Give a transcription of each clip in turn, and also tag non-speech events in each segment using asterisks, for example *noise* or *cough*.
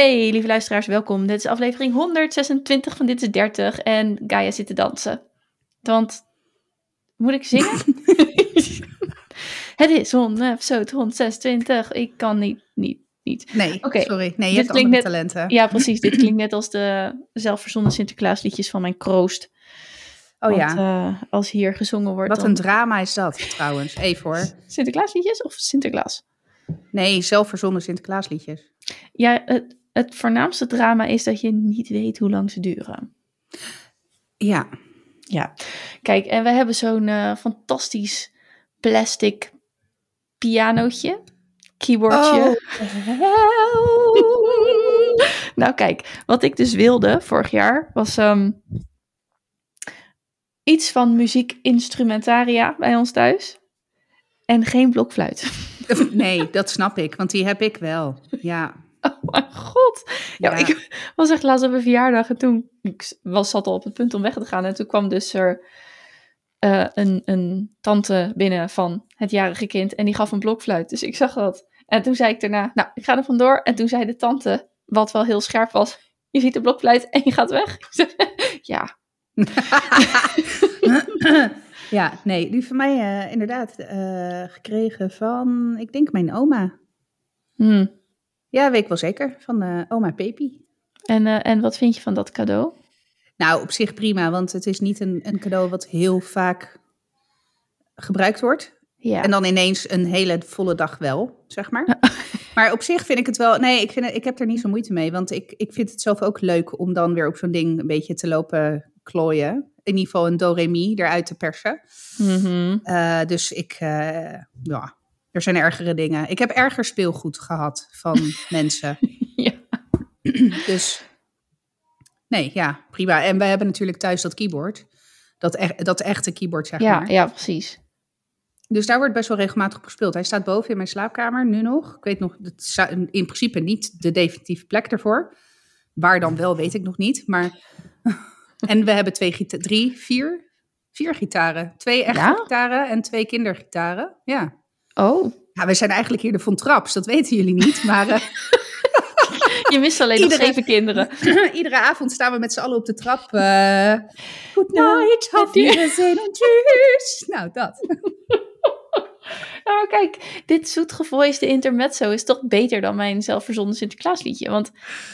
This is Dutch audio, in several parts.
Hey, lieve luisteraars, welkom. Dit is aflevering 126 van Dit is 30 en Gaia zit te dansen. Want, moet ik zingen? *laughs* het is episode 126. Ik kan niet, niet, niet. Nee, Oké, sorry. Nee, je dit hebt andere net- talenten. Ja, precies. Dit klinkt *laughs* net als de zelfverzonnen Sinterklaasliedjes van mijn kroost. oh Want, ja. eh, als hier gezongen wordt Wat dan... een drama is dat, trouwens. Even hoor. Sinterklaasliedjes of Sinterklaas? Nee, zelfverzonnen Sinterklaasliedjes. Ja, het, het voornaamste drama is dat je niet weet hoe lang ze duren. Ja. Ja, kijk, en we hebben zo'n eh, fantastisch plastic pianootje, keyboardje. *laughs* nou, kijk, wat ik dus wilde vorig jaar was ehm, iets van muziekinstrumentaria bij ons thuis. En geen blokfluit. Nee, dat snap ik, want die heb ik wel. Ja. *laughs* Mijn god. Ja, Ja. ik *laughs* was echt laatst op een verjaardag en toen ik was, zat al op het punt om weg te gaan. En toen kwam dus er eh, een, een tante binnen van het jarige kind en die gaf een blokfluit. Dus ik zag dat. En toen zei ik daarna, nou, ik ga er vandoor. En toen zei de tante, wat wel heel scherp was, je ziet de blokfluit en je gaat weg. Zei, *laughs* ja, ja, nee, die van mij eh, inderdaad eh, gekregen van, ik denk mijn oma. hm. Ja, weet ik wel zeker, van eh, oma Pepi. En, eh, en wat vind je van dat cadeau? Nou, op zich prima, want het is niet een, een cadeau wat heel vaak gebruikt wordt. Ja, En dan ineens een hele volle dag wel, zeg maar. *laughs* maar op zich vind ik het wel... Nee, ik, vind het, ik heb er niet zo moeite mee. Want ik, ik vind het zelf ook leuk om dan weer op zo'n ding een beetje te lopen klooien. In ieder geval een do-re-mi eruit te persen. Eh, dus ik... ja, er zijn ergere dingen. Ik heb erger speelgoed gehad van *laughs* mensen. ja. Dus nee, ja, prima. En wij hebben natuurlijk thuis dat keyboard. Dat, e- dat echte keyboard, zeg Ja, maar. ja, precies. Dus daar wordt best wel regelmatig op gespeeld. Hij staat boven in mijn slaapkamer, nu nog. Ik weet nog, in principe niet de definitieve plek ervoor. Waar dan wel, weet ik nog niet. Maar... *laughs* en we hebben twee drie, vier, vier gitaren. Twee echte Ja? gitaren en twee kindergitaren. Ja. Oh, ja, we zijn eigenlijk hier de Von Traps, dat weten jullie niet. Maar eh, *laughs* je mist alleen nog zeven kinderen. *clears throat* iedere avond staan we met z'n allen op de trap. eh good night, auf Wiedersehen en. Nou, dat. *laughs* Nou, kijk, dit zoetgevoiste intermezzo is toch beter dan mijn zelfverzonnen Sinterklaasliedje. Want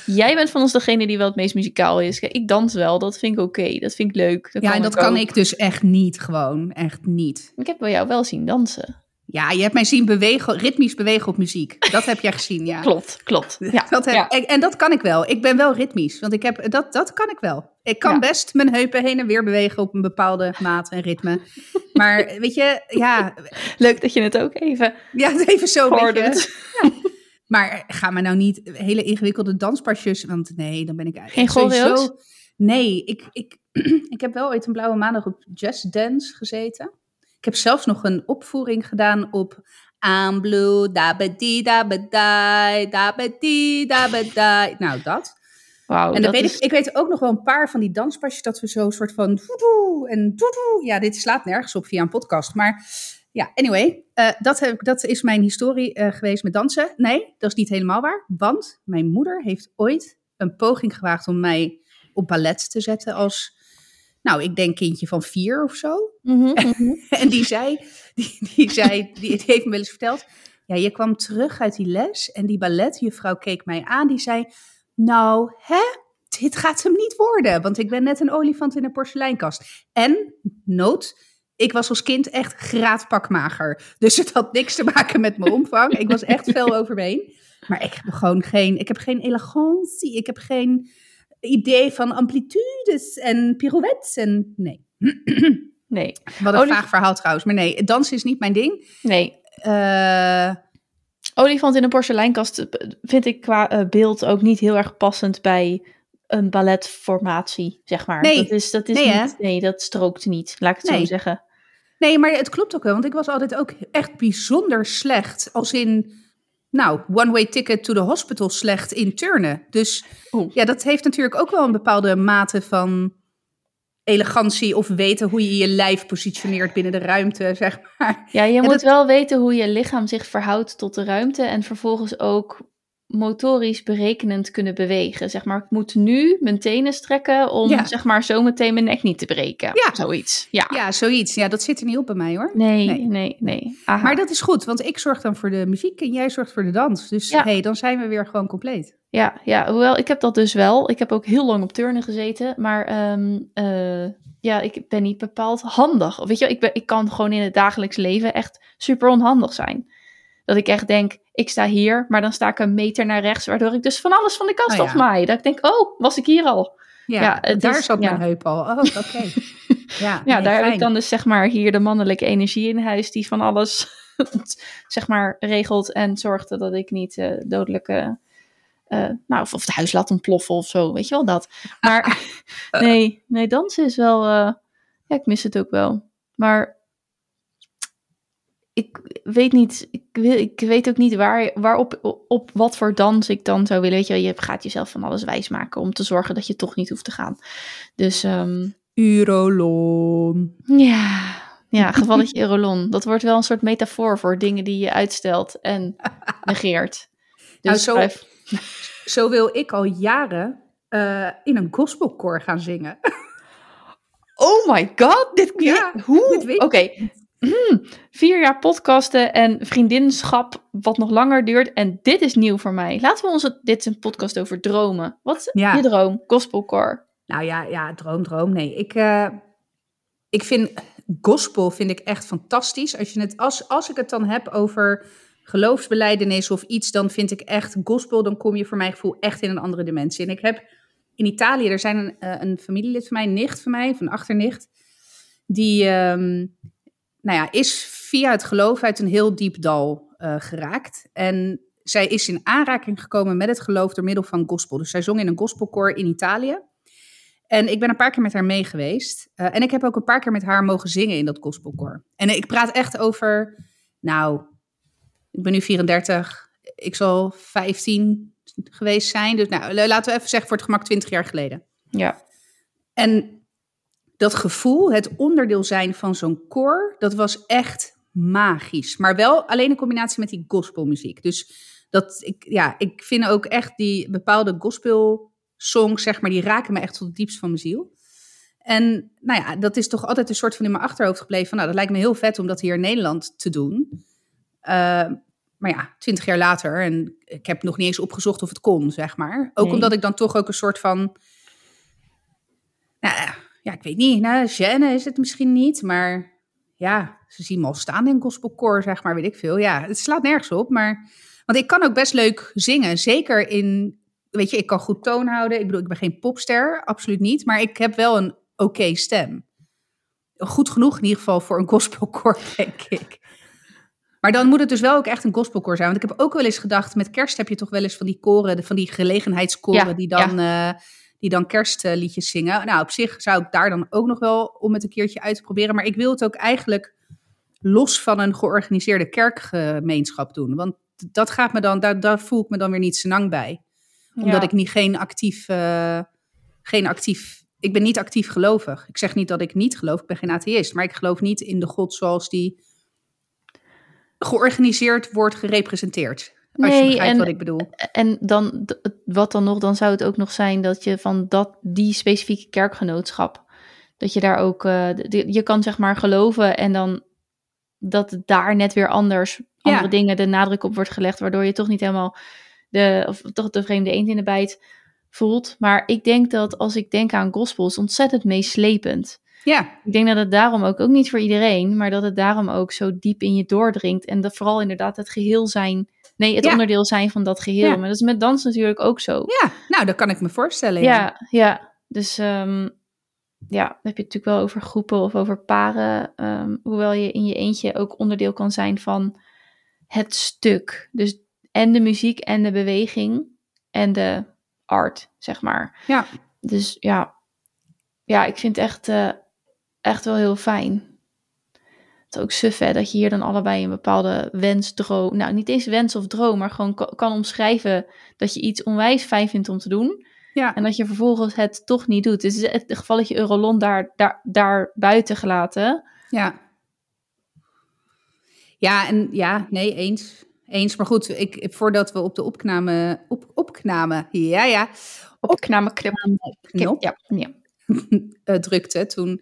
jij bent van ons degene die wel het meest muzikaal is. Ik dans wel, dat vind ik oké, dat vind ik leuk. Ja, en dat kan ook. ik dus echt niet gewoon. Echt niet. Ik heb bij jou wel zien dansen. Ja, je hebt mij zien bewegen, ritmisch bewegen op muziek. Dat heb jij gezien, ja. *laughs* Klopt, klopt. *laughs* Ja, Dat heb, ja. en, en dat kan ik wel. Ik ben wel ritmisch, want ik heb, dat, dat kan ik wel. Ik kan Ja. best mijn heupen heen en weer bewegen op een bepaalde maat en ritme. Maar *laughs* weet je, ja, Leuk dat je het ook even ja even zo. weet. Maar ga me nou niet hele ingewikkelde danspasjes, want nee, dan ben ik Geen eigenlijk choreo's? sowieso... Nee, ik, ik, *clears throat* ik heb wel ooit een blauwe maandag op Just Dance gezeten. Ik heb zelfs nog een opvoering gedaan op I'm blue, da ba di da ba da ba di da ba. Nou, dat. Wauw, en dan weet is... ik, ik weet ook nog wel een paar van die danspasjes dat we zo soort van doedoe en doedoe. Ja, dit slaat nergens op via een podcast. Maar ja, anyway, eh, dat, heb, ik- dat is mijn historie eh, geweest met dansen. Nee, dat is niet helemaal waar. Want mijn moeder heeft ooit een poging gewaagd om mij op ballet te zetten als, nou, ik denk kindje van vier of zo. Mhm, *laughs* mhm. En die zei, die, die zei, die, die heeft me wel eens verteld. Ja, je kwam terug uit die les en die balletjuffrouw keek mij aan. Die zei, nou, hè, dit gaat hem niet worden. Want ik ben net een olifant in een porseleinkast. En, nood, ik was als kind echt graadpakmager. Dus het had niks te maken met mijn omvang. Ik was echt fel *laughs* over me heen. Maar ik heb gewoon geen, ik heb geen elegantie. Ik heb geen idee van amplitudes en pirouettes. En nee. *clears throat* Nee, Wat een Olif- vaag verhaal trouwens. Maar nee, dansen is niet mijn ding. nee. Eh, Olifant in een porseleinkast vind ik qua eh, beeld ook niet heel erg passend bij een balletformatie, zeg maar. Nee. dat is, dat is Nee, niet, nee, dat strookt niet, laat ik het zo zeggen. nee, maar het klopt ook wel. Want ik was altijd ook echt bijzonder slecht. Als in, nou, one-way ticket to the hospital slecht in turnen. Dus Oeh. ja, dat heeft natuurlijk ook wel een bepaalde mate van elegantie. Of weten hoe je je lijf positioneert binnen de ruimte, *laughs* zeg maar. Ja, je moet dat- wel weten hoe je lichaam zich verhoudt tot de ruimte en vervolgens ook motorisch berekenend kunnen bewegen. Zeg maar, ik moet nu mijn tenen strekken om Ja. zeg maar zo meteen mijn nek niet te breken. Ja. Zoiets. Ja. Ja, zoiets. Ja, dat zit er niet op bij mij hoor. Nee, Nee. nee, nee. Aha. Maar dat is goed, want ik zorg dan voor de muziek en jij zorgt voor de dans. Dus Ja. hey, dan zijn we weer gewoon compleet. Ja, ja, hoewel ik heb dat dus wel. Ik heb ook heel lang op turnen gezeten, maar ehm, eh, ja, ik ben niet bepaald handig. Weet je, ik, ben, ik kan gewoon in het dagelijks leven echt super onhandig zijn. Dat ik echt denk, ik sta hier, maar dan sta ik een meter naar rechts, waardoor ik dus van alles van de kast Oh ja. afmaai. Dat ik denk, oh, was ik hier al? Ja, Ja, het daar is- zat ja. mijn heup al. Oh, oké. *laughs* ja, Ja, nee, daar heb ik dan dus zeg maar hier de mannelijke energie in huis die van alles *laughs* zeg maar regelt en zorgt dat ik niet eh, dodelijke, eh, nou of, of het huis laat ontploffen of zo, weet je wel dat. Maar *laughs* nee, nee, dansen is wel, eh, ja, ik mis het ook wel. Maar ik weet niet, ik, wil, ik weet ook niet waar, waarop, op wat voor dans ik dan zou willen. Weet je, je gaat jezelf van alles wijsmaken om te zorgen dat je toch niet hoeft te gaan. Dus ehm, Urolon. ja, ja, gevalletje Erolon. Dat wordt wel een soort metafoor voor dingen die je uitstelt en *laughs* negeert. Dus Nou, zo- Zo wil ik al jaren eh, in een gospelkoor gaan zingen. Oh my god, dit Ja, hoe? Oké, Hmm, vier jaar podcasten en vriendinschap wat nog langer duurt en dit is nieuw voor mij. Laten we ons het, dit is een podcast over dromen. Wat is Ja. je droom? Gospelcore. Nou ja, ja, droom, droom. Nee, ik, eh, ik vind gospel vind ik echt fantastisch. Als, je het, als, als ik het dan heb over geloofsbeleidenis of iets, dan vind ik echt gospel, dan kom je voor mijn gevoel echt in een andere dimensie. En ik heb in Italië, er zijn een, eh, een familielid van mij, een nicht van mij, een achternicht, die ehm, nou ja, is via het geloof uit een heel diep dal eh, geraakt. En zij is in aanraking gekomen met het geloof door middel van gospel. Dus zij zong in een gospelkoor in Italië. En ik ben een paar keer met haar mee geweest. Eh, en ik heb ook een paar keer met haar mogen zingen in dat gospelkoor. En ik praat echt over, nou, ik ben nu 34, ik zal 15 geweest zijn. Dus nou, laten we even zeggen voor het gemak 20 jaar geleden. Ja. En dat gevoel, het onderdeel zijn van zo'n koor, dat was echt magisch. Maar wel alleen in combinatie met die gospelmuziek. Dus dat ik, ja, ik vind ook echt die bepaalde gospelsongs, zeg maar, die raken me echt tot het diepst van mijn ziel. En nou ja, dat is toch altijd een soort van in mijn achterhoofd gebleven. Van, nou, dat lijkt me heel vet om dat hier in Nederland te doen. Uh, maar ja, twintig jaar later, en ik heb nog niet eens opgezocht of het kon, zeg maar. Ook Nee. omdat ik dan toch ook een soort van nou ja, ik weet niet. Nou, gêne is het misschien niet, maar ja, ze zien me al staan in gospelkoor, zeg maar, weet ik veel. Ja, het slaat nergens op, maar... Want ik kan ook best leuk zingen, zeker in... Weet je, ik kan goed toon houden. Ik bedoel, ik ben geen popster, absoluut niet. Maar ik heb wel een oké stem. Goed genoeg in ieder geval voor een gospelkoor, *laughs* denk ik. Maar dan moet het dus wel ook echt een gospelkoor zijn. Want ik heb ook wel eens gedacht, met kerst heb je toch wel eens van die koren, van die gelegenheidskoren Ja, die dan... eh, die dan kerstliedjes zingen. Nou, op zich zou ik daar dan ook nog wel om het een keertje uit te proberen. Maar ik wil het ook eigenlijk los van een georganiseerde kerkgemeenschap doen. Want dat gaat me dan, daar, daar voel ik me dan weer niet senang bij. Omdat Ja. ik niet geen actief, eh, geen actief, ik ben niet actief gelovig. Ik zeg niet dat ik niet geloof, ik ben geen atheïst. Maar ik geloof niet in de God zoals die georganiseerd wordt gerepresenteerd. Als je Nee, begrijpt en- wat ik bedoel. En dan, wat dan nog, dan zou het ook nog zijn dat je van dat, die specifieke kerkgenootschap, dat je daar ook, de- je kan zeg maar geloven en dan dat het daar net weer anders, andere Ja. dingen de nadruk op wordt gelegd, waardoor je toch niet helemaal de, of toch de vreemde eend in de bijt voelt. Maar ik denk dat als ik denk aan gospel, is ontzettend meeslepend. Ja, Ik denk dat het daarom ook, ook niet voor iedereen, maar dat het daarom ook zo diep in je doordringt. En dat vooral inderdaad het geheel zijn, nee, het Ja. onderdeel zijn van dat geheel. Ja. Maar dat is met dans natuurlijk ook zo. ja, nou, dat kan ik me voorstellen. Ja, ja. Dus ehm, ja, dan heb je het natuurlijk wel over groepen of over paren. ehm, hoewel je in je eentje ook onderdeel kan zijn van het stuk. Dus en de muziek en de beweging en de art, zeg maar. Ja. Dus ja, ja ik vind het echt, eh, echt wel heel fijn. Het is ook suf, hè, dat je hier dan allebei een bepaalde wens, droom... Nou, niet eens wens of droom, maar gewoon ka- kan omschrijven... dat je iets onwijs fijn vindt om te doen... Ja. En dat je vervolgens het toch niet doet. Dus het gevalletje Eurolon daar, daar, daar buiten gelaten. Ja. Ja, en ja, nee, eens. eens. Maar goed, ik, voordat we op de opname, op, opname, ja ja, Opnameknop. knop Ja, ja. *laughs* eh, drukte, toen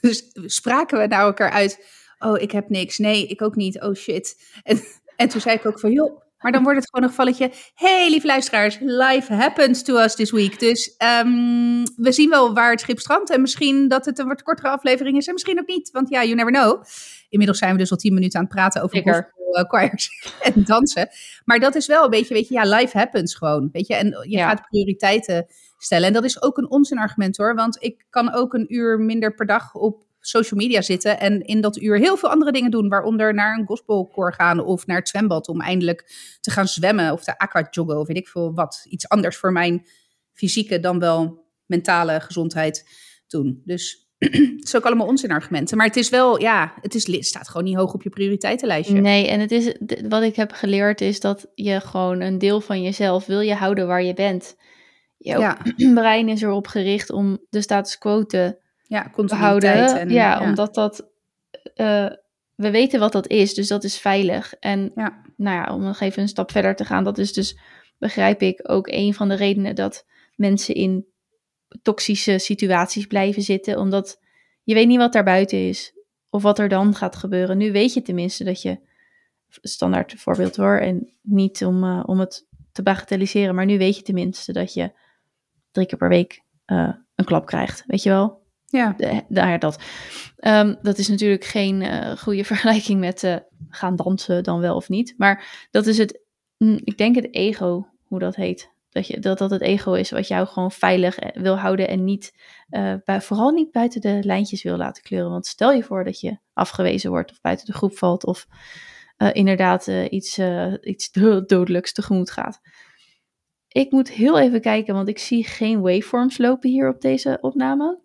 dus spraken we naar elkaar uit. Oh, ik heb niks. Nee, ik ook niet. Oh shit. En, en toen zei ik ook van, joh, maar dan wordt het gewoon een gevalletje. Hey, lieve luisteraars, life happens to us this week. Dus ehm, we zien wel waar het schip strandt. En misschien dat het een wat kortere aflevering is. En misschien ook niet, want ja, you never know. Inmiddels zijn we dus al tien minuten aan het praten over gospel, eh, choirs *laughs* en dansen. Maar dat is wel een beetje, weet je, ja, life happens gewoon. Weet je, en je Ja. gaat prioriteiten stellen. En dat is ook een onzinargument hoor. Want ik kan ook een uur minder per dag op social media zitten. En in dat uur heel veel andere dingen doen. Waaronder naar een gospelkoor gaan of naar het zwembad. Om eindelijk te gaan zwemmen of te aquajoggen of weet ik veel wat. Iets anders voor mijn fysieke dan wel mentale gezondheid doen. Dus het *clears throat* is ook allemaal onzinargumenten. Maar het is wel, ja, het, is, staat gewoon niet hoog op je prioriteitenlijstje. Nee, en het is, wat ik heb geleerd is dat je gewoon een deel van jezelf wil je houden waar je bent. Jouw Ja, *clears throat* brein is erop gericht om de status quo te ja, behouden. En, ja, omdat dat, eh, we weten wat dat is, dus dat is veilig. En Ja, nou ja, om nog even een stap verder te gaan, dat is dus, begrijp ik, ook een van de redenen dat mensen in toxische situaties blijven zitten, omdat je weet niet wat daar buiten is of wat er dan gaat gebeuren. Nu weet je tenminste dat je, standaard voorbeeld hoor, en niet om, eh, om het te bagatelliseren, maar nu weet je tenminste dat je drie keer per week eh, een klap krijgt, weet je wel? Ja. ja, dat. Ehm, dat is natuurlijk geen eh, goede *laughs* vergelijking met eh, gaan dansen dan wel of niet. Maar dat is het, mm, ik denk het ego, hoe dat heet. Dat, je, dat dat het ego is wat jou gewoon veilig eh, wil houden en niet, vooral niet buiten de lijntjes wil laten kleuren. Want stel je voor dat je afgewezen wordt of buiten de groep valt of inderdaad iets, iets do- dodelijks tegemoet gaat. Ik moet heel even kijken, want ik zie geen waveforms lopen hier op deze opname.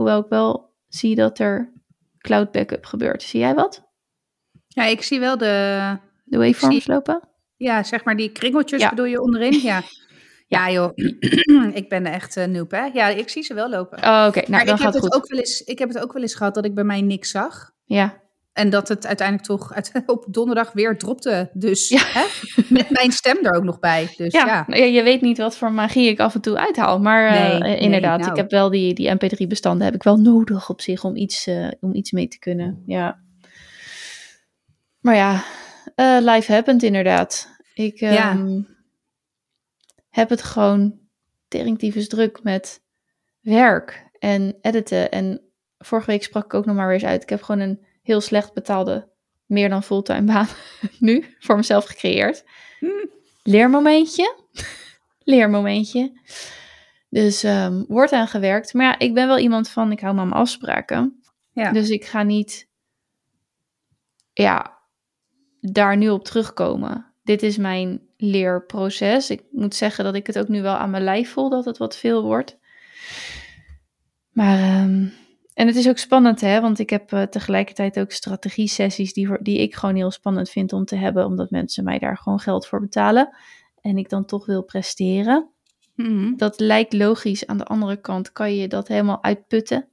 Hoewel ik wel zie dat er cloud backup gebeurt. Zie jij wat? ja, ik zie wel de, De waveforms zie- lopen? Ja, zeg maar die kringeltjes Ja. bedoel je onderin? Ja. Ja joh, *clears throat* ik ben echt uh, noob hè. Ja, ik zie ze wel lopen. Oh, oké. Nou, maar dan ik heb, het het goed. ook wel eens, ik heb het ook wel eens gehad dat ik bij mij niks zag. Ja. En dat het uiteindelijk toch *laughs* op donderdag weer dropte. Dus Ja. hè? met mijn stem er ook nog bij. Dus Ja, ja. ja, je weet niet wat voor magie ik af en toe uithaal. Maar eh, Nee, nee, inderdaad, nou. ik heb wel die, die mp3-bestanden heb ik wel nodig op zich om iets, eh, om iets mee te kunnen. Ja. Maar ja, eh life happened inderdaad. Ik Ja. ehm, heb het gewoon teringtiefes druk met werk en editen. En vorige week sprak ik ook nog maar weer eens uit. Ik heb gewoon een heel slecht betaalde, meer dan fulltime baan *laughs* nu voor mezelf gecreëerd. Hm. Leermomentje. *laughs* Leermomentje. Dus ehm wordt aan gewerkt. Maar ja, ik ben wel iemand van, ik hou me aan mijn afspraken. Ja. Dus ik ga niet, ja, daar nu op terugkomen. Dit is mijn leerproces. Ik moet zeggen dat ik het ook nu wel aan mijn lijf voel dat het wat veel wordt. Maar, ehm, en het is ook spannend, hè? Want ik heb eh, tegelijkertijd ook strategie-sessies die, die ik gewoon heel spannend vind om te hebben, omdat mensen mij daar gewoon geld voor betalen. En ik dan toch wil presteren. Mhm. Dat lijkt logisch. Aan de andere kant kan je dat helemaal uitputten.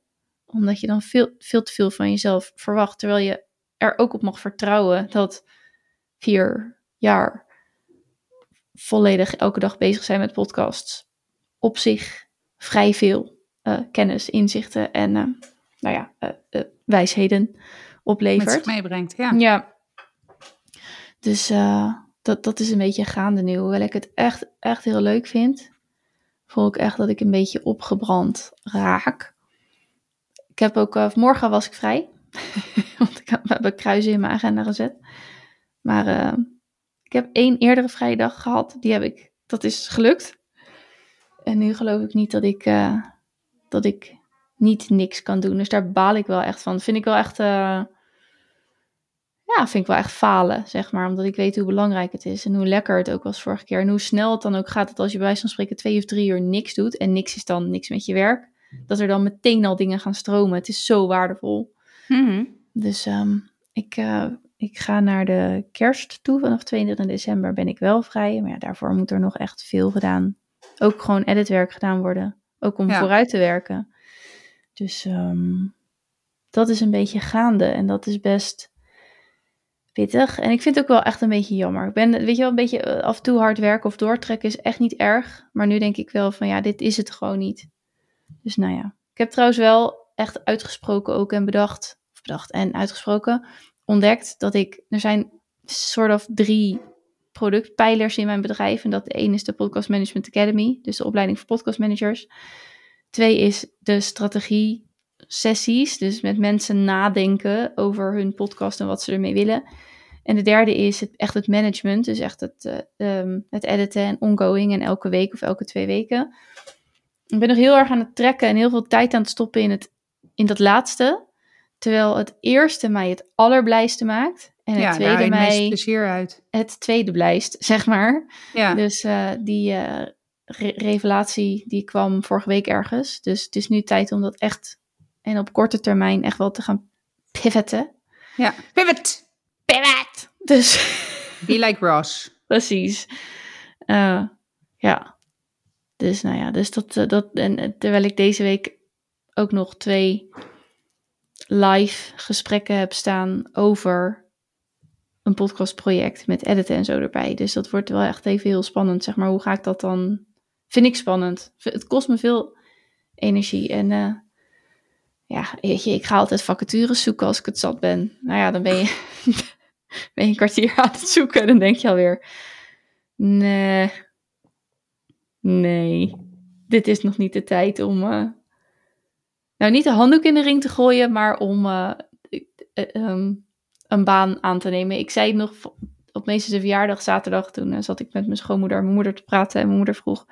Omdat je dan veel, veel te veel van jezelf verwacht. Terwijl je er ook op mag vertrouwen dat vier jaar volledig elke dag bezig zijn met podcasts. Op zich vrij veel eh, kennis, inzichten en eh, nou ja, eh, eh, wijsheden Met oplevert. zich meebrengt, ja. Ja. Dus eh, dat, dat is een beetje gaande nu. Hoewel ik het echt, echt heel leuk vind, voel ik echt dat ik een beetje opgebrand raak. Ik heb ook, morgen was ik vrij. *laughs* Want ik had- we hebben kruisen in mijn agenda gezet. Maar ik heb één eerdere vrije dag gehad. Die heb ik, dat is gelukt. En nu geloof ik niet dat ik, dat ik niet niks kan doen. Dus daar baal ik wel echt van. Dat vind ik wel echt... eh, ja, vind ik wel echt falen, zeg maar. Omdat ik weet hoe belangrijk het is en hoe lekker het ook was vorige keer. En hoe snel het dan ook gaat dat als je bij wijze van spreken twee of drie uur niks doet. En niks is dan niks met je werk. Dat er dan meteen al dingen gaan stromen. Het is zo waardevol. Mhm. Dus ehm, ik, eh, ik ga naar de kerst toe. Vanaf 22 december ben ik wel vrij. Maar ja, daarvoor moet er nog echt veel gedaan. Ook gewoon editwerk gedaan worden. Ook om Ja. vooruit te werken. Dus ehm, dat is een beetje gaande. En dat is best pittig. En ik vind het ook wel echt een beetje jammer. Ik ben, weet je wel, een beetje eh, af en toe hard werken of doortrekken is echt niet erg. Maar nu denk ik wel van ja, dit is het gewoon niet. Dus nou ja. Ik heb trouwens wel echt uitgesproken ook en bedacht, of bedacht en uitgesproken, ontdekt dat ik, er zijn soort of drie productpijlers in mijn bedrijf. En dat de één is de Podcast Management Academy, dus de opleiding voor podcastmanagers. Twee is de strategie sessies, dus met mensen nadenken over hun podcast en wat ze ermee willen. En de derde is het, echt het management, dus echt het, uh, het editen en ongoing en elke week of elke twee weken. Ik ben nog heel erg aan het trekken en heel veel tijd aan het stoppen in, het, in dat laatste. Terwijl het eerste mij het allerblijste maakt. En het ja, tweede mij meest plezier uit. het tweede blijst, *laughs* zeg maar. Ja. Dus uh, die uh, re revelatie die kwam vorige week ergens. Dus het is nu tijd om dat echt en op korte termijn echt wel te gaan pivoten. Ja, pivot! Pivot! Dus. Be like Ross. *laughs* Precies. Uh, ja. Dus nou ja, dus dat, dat. En terwijl ik deze week ook nog twee live gesprekken heb staan over een podcastproject met editen en zo erbij. Dus dat wordt wel echt even heel spannend, zeg maar. Hoe ga ik dat dan? Vind ik spannend. Het kost me veel energie en uh, ja, weet je, ik ga altijd vacatures zoeken als ik het zat ben. Nou ja, dan ben je, *laughs* ben je een kwartier aan het zoeken en dan denk je alweer, nee, nee, dit is nog niet de tijd om, uh, nou niet de handdoek in de ring te gooien, maar om uh, um, een baan aan te nemen. Ik zei nog op meestal verjaardag zaterdag, toen uh, zat ik met mijn schoonmoeder en mijn moeder te praten en mijn moeder vroeg,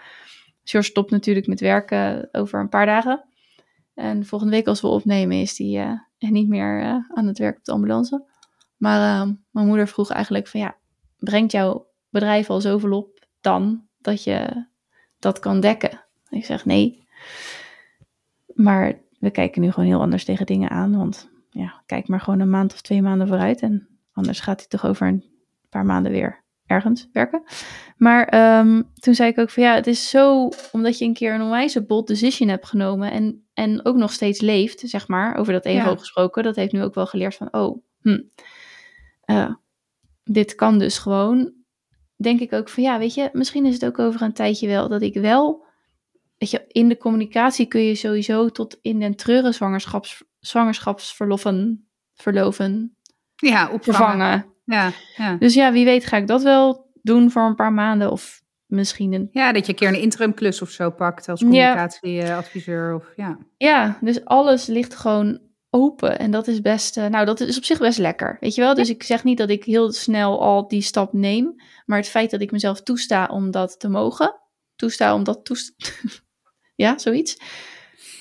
George stopt natuurlijk met werken over een paar dagen. En volgende week als we opnemen is die uh, niet meer uh, aan het werk op de ambulance. Maar uh, mijn moeder vroeg eigenlijk van ja, brengt jouw bedrijf al zoveel op dan dat je dat kan dekken? Ik zeg nee. Maar we kijken nu gewoon heel anders tegen dingen aan. Want ja, kijk maar gewoon een maand of twee maanden vooruit. En anders gaat hij toch over een paar maanden weer ergens werken. Maar um, toen zei ik ook van ja, het is zo, omdat je een keer een onwijze bold decision hebt genomen en, en ook nog steeds leeft, zeg maar, over dat ego ja. gesproken. Dat heeft nu ook wel geleerd van, oh, hm, uh, dit kan dus gewoon. Denk ik ook van ja, weet je, misschien is het ook over een tijdje wel dat ik wel, weet je, in de communicatie kun je sowieso tot in den treuren zwangerschaps, zwangerschapsverloven, verloven, ja, opvangen. Ja, ja. Dus ja, wie weet ga ik dat wel doen voor een paar maanden of misschien een... Ja, dat je een keer een interimklus of zo pakt als communicatieadviseur. Ja. Of, ja. ja, dus alles ligt gewoon open en dat is best... Uh, nou, dat is op zich best lekker, weet je wel? Dus ik zeg niet dat ik heel snel al die stap neem, maar het feit dat ik mezelf toesta om dat te mogen, toesta om dat toesta... *laughs* ja, zoiets.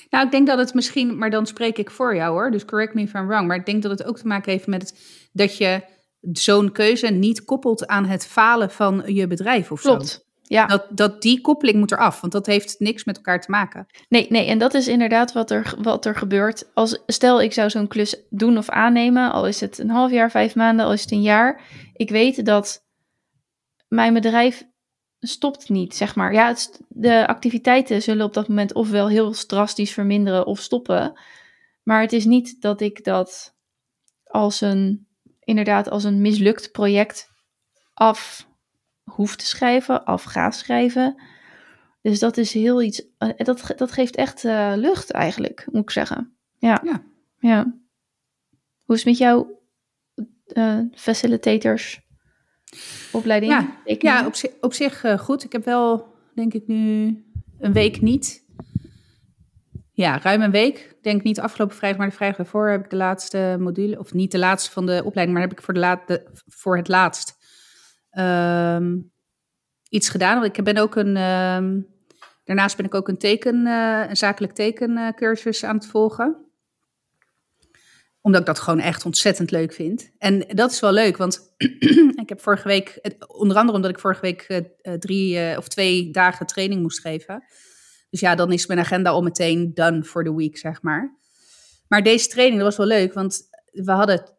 Nou, ik denk dat het misschien, maar dan spreek ik voor jou hoor, dus correct me if I'm wrong, maar ik denk dat het ook te maken heeft met het, dat je zo'n keuze niet koppelt aan het falen van je bedrijf of Klopt. zo. Ja. Dat, dat die koppeling moet eraf, want dat heeft niks met elkaar te maken. Nee, nee, en dat is inderdaad wat er, wat er gebeurt. Als, stel, ik zou zo'n klus doen of aannemen, al is het een half jaar, vijf maanden, al is het een jaar. Ik weet dat mijn bedrijf stopt niet, zeg maar. Ja, het, de activiteiten zullen op dat moment ofwel heel drastisch verminderen of stoppen. Maar het is niet dat ik dat als een inderdaad als een mislukt project af hoef te schrijven, af ga schrijven. Dus dat is heel iets, dat, dat geeft echt uh, lucht eigenlijk, moet ik zeggen. Ja. ja. ja. Hoe is het met jouw uh, facilitators opleiding? Ja, ja op, zich, op zich uh, goed. Ik heb wel, denk ik nu, een week niet ja, ruim een week. Denk niet afgelopen vrijdag, maar de vrijdag daarvoor heb ik de laatste module, of niet de laatste van de opleiding, maar heb ik voor, de laat, voor het laatst um, iets gedaan. Want ik ben ook een, um, daarnaast ben ik ook een teken, uh, een zakelijk tekencursus aan het volgen. Omdat ik dat gewoon echt ontzettend leuk vind. En dat is wel leuk, want *clears throat* ik heb vorige week, onder andere omdat ik vorige week uh, drie uh, of twee dagen training moest geven. Dus ja, dan is mijn agenda al meteen done for the week, zeg maar. Maar deze training, was wel leuk, want we hadden...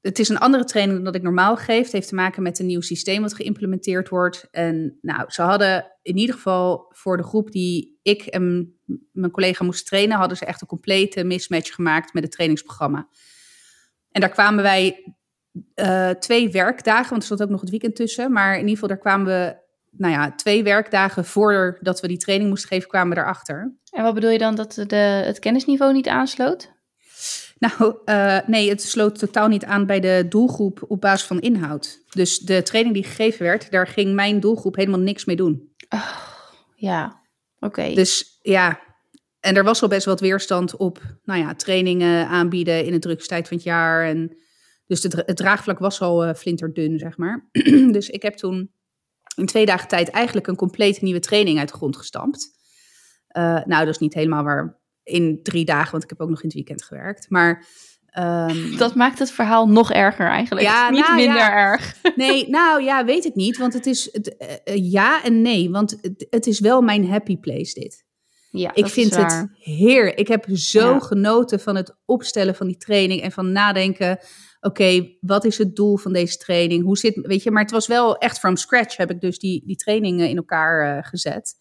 Het is een andere training dan dat ik normaal geef. Het heeft te maken met een nieuw systeem wat geïmplementeerd wordt. En nou, ze hadden in ieder geval voor de groep die ik en mijn collega moesten trainen... hadden ze echt een complete mismatch gemaakt met het trainingsprogramma. En daar kwamen wij eh, twee werkdagen, want er stond ook nog het weekend tussen. Maar in ieder geval, daar kwamen we, nou ja, twee werkdagen voordat we die training moesten geven, kwamen we erachter. En wat bedoel je dan dat de, het kennisniveau niet aansloot? Nou, uh, nee, het sloot totaal niet aan bij de doelgroep op basis van inhoud. Dus de training die gegeven werd, daar ging mijn doelgroep helemaal niks mee doen. Oh, ja, oké. Dus ja, en er was al best wat weerstand op, nou ja, trainingen aanbieden in de drukste tijd van het jaar. En dus het, het draagvlak was al uh, flinterdun, zeg maar. *clears throat* dus ik heb toen in twee dagen tijd eigenlijk een complete nieuwe training uit de grond gestampt. Uh, nou, dat is niet helemaal waar in drie dagen, want ik heb ook nog in het weekend gewerkt. Maar um, *laughs* dat maakt het verhaal nog erger eigenlijk. Ja, *laughs* niet nou, minder ja. erg. *laughs* Nee, nou ja, weet ik niet. Want het is het, uh, ja en nee. Want het, het, is wel mijn happy place dit. Ja, ik vind het heer. Ik heb zo ja. genoten van het opstellen van die training en van nadenken. Oké, okay, wat is het doel van deze training? Hoe zit, weet je, maar het was wel echt from scratch heb ik dus die, die trainingen in elkaar uh, gezet.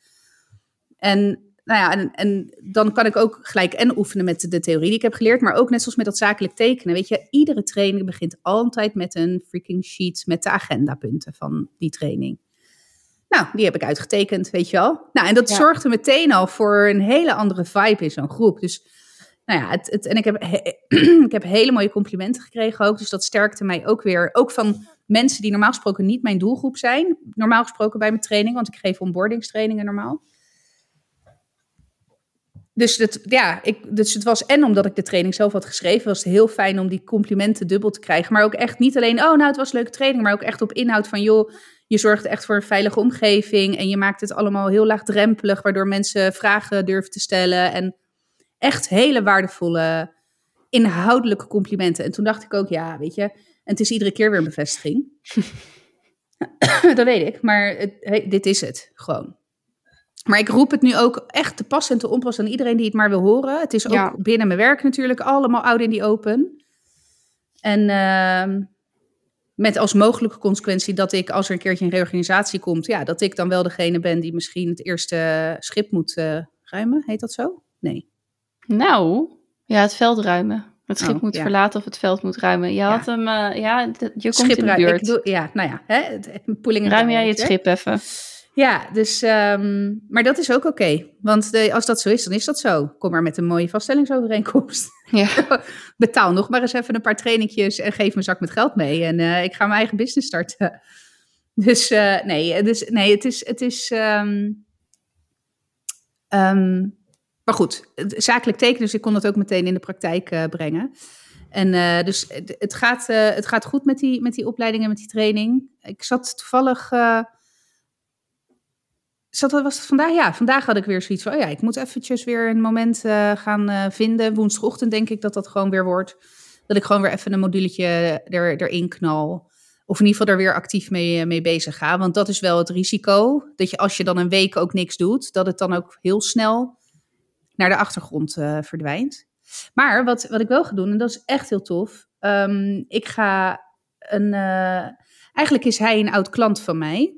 En nou ja, en, en, dan kan ik ook gelijk en oefenen met de theorie die ik heb geleerd, maar ook net zoals met dat zakelijk tekenen. Weet je, iedere training begint altijd met een freaking sheet met de agendapunten van die training. Nou, die heb ik uitgetekend, weet je wel. Nou, en dat ja. zorgde meteen al voor een hele andere vibe in zo'n groep. Dus, nou ja, het, het, en ik heb, he, *clears throat* ik heb hele mooie complimenten gekregen ook. Dus dat sterkte mij ook weer. Ook van mensen die normaal gesproken niet mijn doelgroep zijn. Normaal gesproken bij mijn training, want ik geef onboardingstrainingen normaal. Dus, het, ja, ik, dus het was, en omdat ik de training zelf had geschreven, was het heel fijn om die complimenten dubbel te krijgen. Maar ook echt niet alleen, oh nou het was een leuke training, maar ook echt op inhoud van, joh, je zorgt echt voor een veilige omgeving en je maakt het allemaal heel laagdrempelig, waardoor mensen vragen durven te stellen. En echt hele waardevolle, inhoudelijke complimenten. En toen dacht ik ook, ja, weet je, en het is iedere keer weer een bevestiging. *coughs* dat weet ik, maar het, hey, dit is het gewoon. Maar ik roep het nu ook echt te pas en te onpas aan iedereen die het maar wil horen. Het is ook ja. binnen mijn werk natuurlijk allemaal oud in die open. En uh, met als mogelijke consequentie dat ik, als er een keertje een reorganisatie komt, ja, dat ik dan wel degene ben die misschien het eerste schip moet uh, ruimen. Heet dat zo? Nee. Nou, ja, het veld ruimen. Het schip oh, moet ja. verlaten of het veld moet ruimen. Je ja. had hem, uh, ja, je komt in de buurt. Doe, ja, nou ja, hè, Ruim jij het schip even. Ja, dus, um, maar dat is ook oké. Okay. Want de, als dat zo is, dan is dat zo. Kom maar met een mooie vaststellingsovereenkomst. Ja. *laughs* Betaal nog maar eens even een paar trainingjes en geef me een zak met geld mee. En uh, ik ga mijn eigen business starten. *laughs* Dus uh, nee, dus, nee, het is... Het is um, um, maar goed, zakelijk tekenen, dus ik kon dat ook meteen in de praktijk uh, brengen. En uh, dus het, gaat, uh, het gaat goed met die, met die opleiding en met die training. Ik zat toevallig... Zat, was het vandaag? Ja, vandaag had ik weer zoiets van, oh ja, ik moet eventjes weer een moment gaan vinden. Woensdagochtend denk ik dat dat gewoon weer wordt. Dat ik gewoon weer even een moduletje er, erin knal. Of in ieder geval er weer actief mee, mee bezig ga. Want dat is wel het risico. Dat je als je dan een week ook niks doet, dat het dan ook heel snel naar de achtergrond uh, verdwijnt. Maar wat, wat ik wel ga doen, en dat is echt heel tof. Um, ik ga een. eigenlijk is hij een oud klant van mij.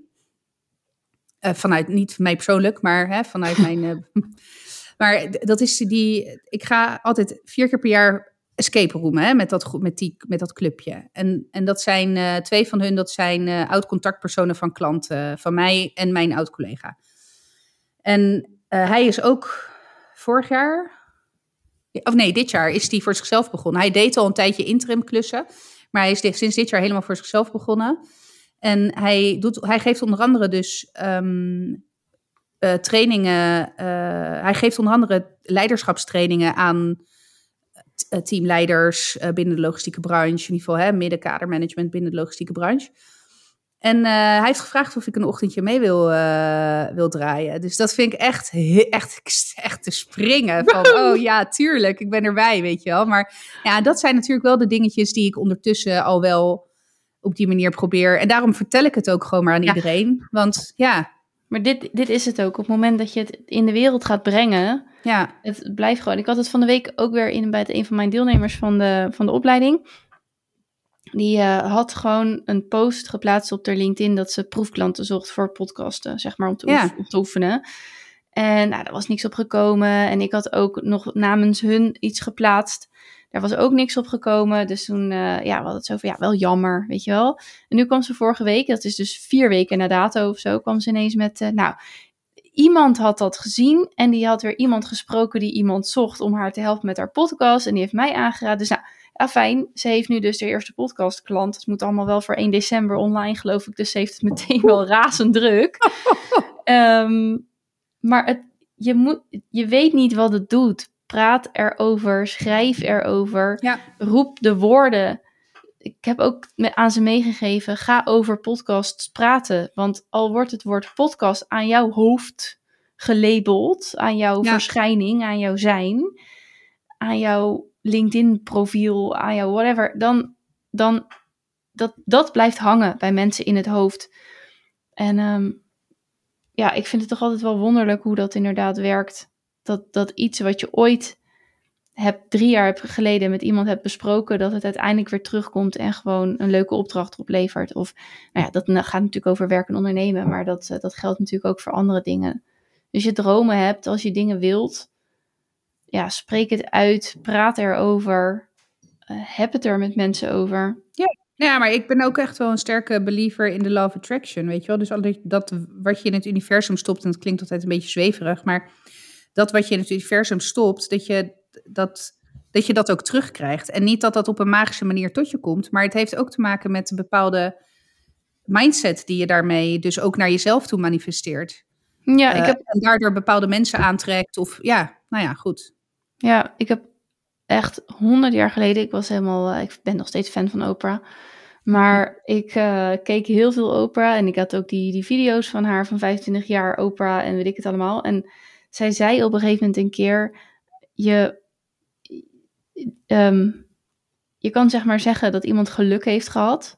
Uh, vanuit, niet van mij persoonlijk, maar hè, vanuit mijn. *laughs* *laughs* Maar dat is die. Ik ga altijd vier keer per jaar escape roomen hè, met, dat, met, die, met dat clubje. En, en dat zijn uh, twee van hun, dat zijn oud contactpersonen van klanten van mij en mijn oud collega. En hij is ook vorig jaar, of nee, dit jaar is hij voor zichzelf begonnen. Hij deed al een tijdje interim klussen, maar hij is sinds dit jaar helemaal voor zichzelf begonnen. En hij, doet, hij geeft onder andere dus um, uh, trainingen. Uh, hij geeft onder andere leiderschapstrainingen aan uh, teamleiders binnen de logistieke branche. In ieder geval hè, middenkadermanagement binnen de logistieke branche. En hij heeft gevraagd of ik een ochtendje mee wil, wil draaien. Dus dat vind ik echt, echt, echt te springen. Van, oh ja, tuurlijk, ik ben erbij, weet je wel. Maar ja, dat zijn natuurlijk wel de dingetjes die ik ondertussen al wel op die manier probeer. En daarom vertel ik het ook gewoon maar aan ja. iedereen. Want ja. Maar dit, dit is het ook. Op het moment dat je het in de wereld gaat brengen. Ja. Het blijft gewoon. Ik had het van de week ook weer in bij het, een van mijn deelnemers van de, van de opleiding. Die uh, had gewoon een post geplaatst op haar LinkedIn dat ze proefklanten zocht voor podcasten, zeg maar, om te, ja. oef, om te oefenen. En nou, daar was niks op gekomen. En ik had ook nog namens hun iets geplaatst. Daar was ook niks op gekomen. Dus toen, uh, ja, we hadden het zo van, ja, wel jammer, weet je wel. En nu kwam ze vorige week, dat is dus vier weken na dato of zo, kwam ze ineens met, uh, nou, iemand had dat gezien en die had weer iemand gesproken die iemand zocht om haar te helpen met haar podcast. En die heeft mij aangeraden. Dus nou, ja, fijn. Ze heeft nu dus de eerste podcastklant. Het moet allemaal wel voor 1 december online, geloof ik. Dus ze heeft het meteen wel razend druk. um, *laughs* maar het, je, moet, je weet niet wat het doet. Praat erover, schrijf erover, ja. roep de woorden. Ik heb ook aan ze meegegeven, ga over podcasts praten. Want al wordt het woord podcast aan jouw hoofd gelabeld, aan jouw Ja. verschijning, aan jouw zijn, aan jouw LinkedIn-profiel, aan jouw whatever, dan, dan dat, dat blijft hangen bij mensen in het hoofd. En ehm, ja, ik vind het toch altijd wel wonderlijk hoe dat inderdaad werkt. Dat, dat iets wat je ooit hebt, drie jaar geleden met iemand hebt besproken, dat het uiteindelijk weer terugkomt en gewoon een leuke opdracht oplevert. Of, nou ja, dat gaat natuurlijk over werken en ondernemen, maar dat, eh, dat geldt natuurlijk ook voor andere dingen. Dus je dromen hebt, als je dingen wilt, ja, spreek het uit, praat erover, uh, heb het er met mensen over. Ja, maar ik ben ook echt wel een sterke believer in de law of attraction, weet je wel. Dus al dat- dat wat je in het universum stopt, en het klinkt altijd een beetje zweverig, maar dat wat je in het universum stopt, dat je dat, dat, je dat ook terugkrijgt. En niet dat dat op een magische manier tot je komt, maar het heeft ook te maken met een bepaalde mindset die je daarmee dus ook naar jezelf toe manifesteert. Ja, ik Eh, heb En daardoor bepaalde mensen aantrekt of ja, nou ja, goed. Ja, ik heb echt honderd jaar geleden, ik was helemaal, eh, ik ben nog steeds fan van Oprah. Maar ik eh, keek heel veel Oprah en ik had ook die, die video's van haar van 25 jaar Oprah en weet ik het allemaal. En zij zei op een gegeven moment een keer, je, ehm, je kan zeg maar zeggen dat iemand geluk heeft gehad.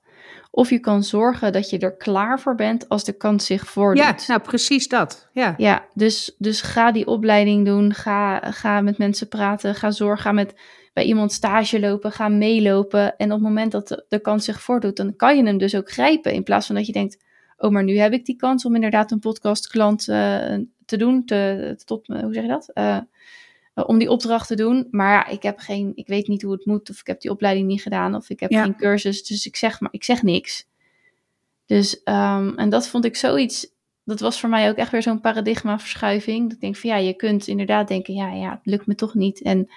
Of je kan zorgen dat je er klaar voor bent als de kans zich voordoet. Ja, nou precies dat. Ja. Ja, dus, dus ga die opleiding doen. Ga, ga met mensen praten. Ga zorgen. Ga met, bij iemand stage lopen. Ga meelopen. En op het moment dat de, de kans zich voordoet, dan kan je hem dus ook grijpen. In plaats van dat je denkt: Oh, maar nu heb ik die kans om inderdaad een podcastklant eh, te doen. Te, tot, hoe zeg je dat? Eh, om die opdracht te doen. Maar ja, ik heb geen, ik weet niet hoe het moet. Of ik heb die opleiding niet gedaan. Of ik heb Ja. geen cursus. Dus ik zeg maar, ik zeg niks. Dus, ehm, en dat vond ik zoiets dat was voor mij ook echt weer zo'n paradigmaverschuiving. Dat ik denk van ja, je kunt inderdaad denken, ja, ja, het lukt me toch niet. En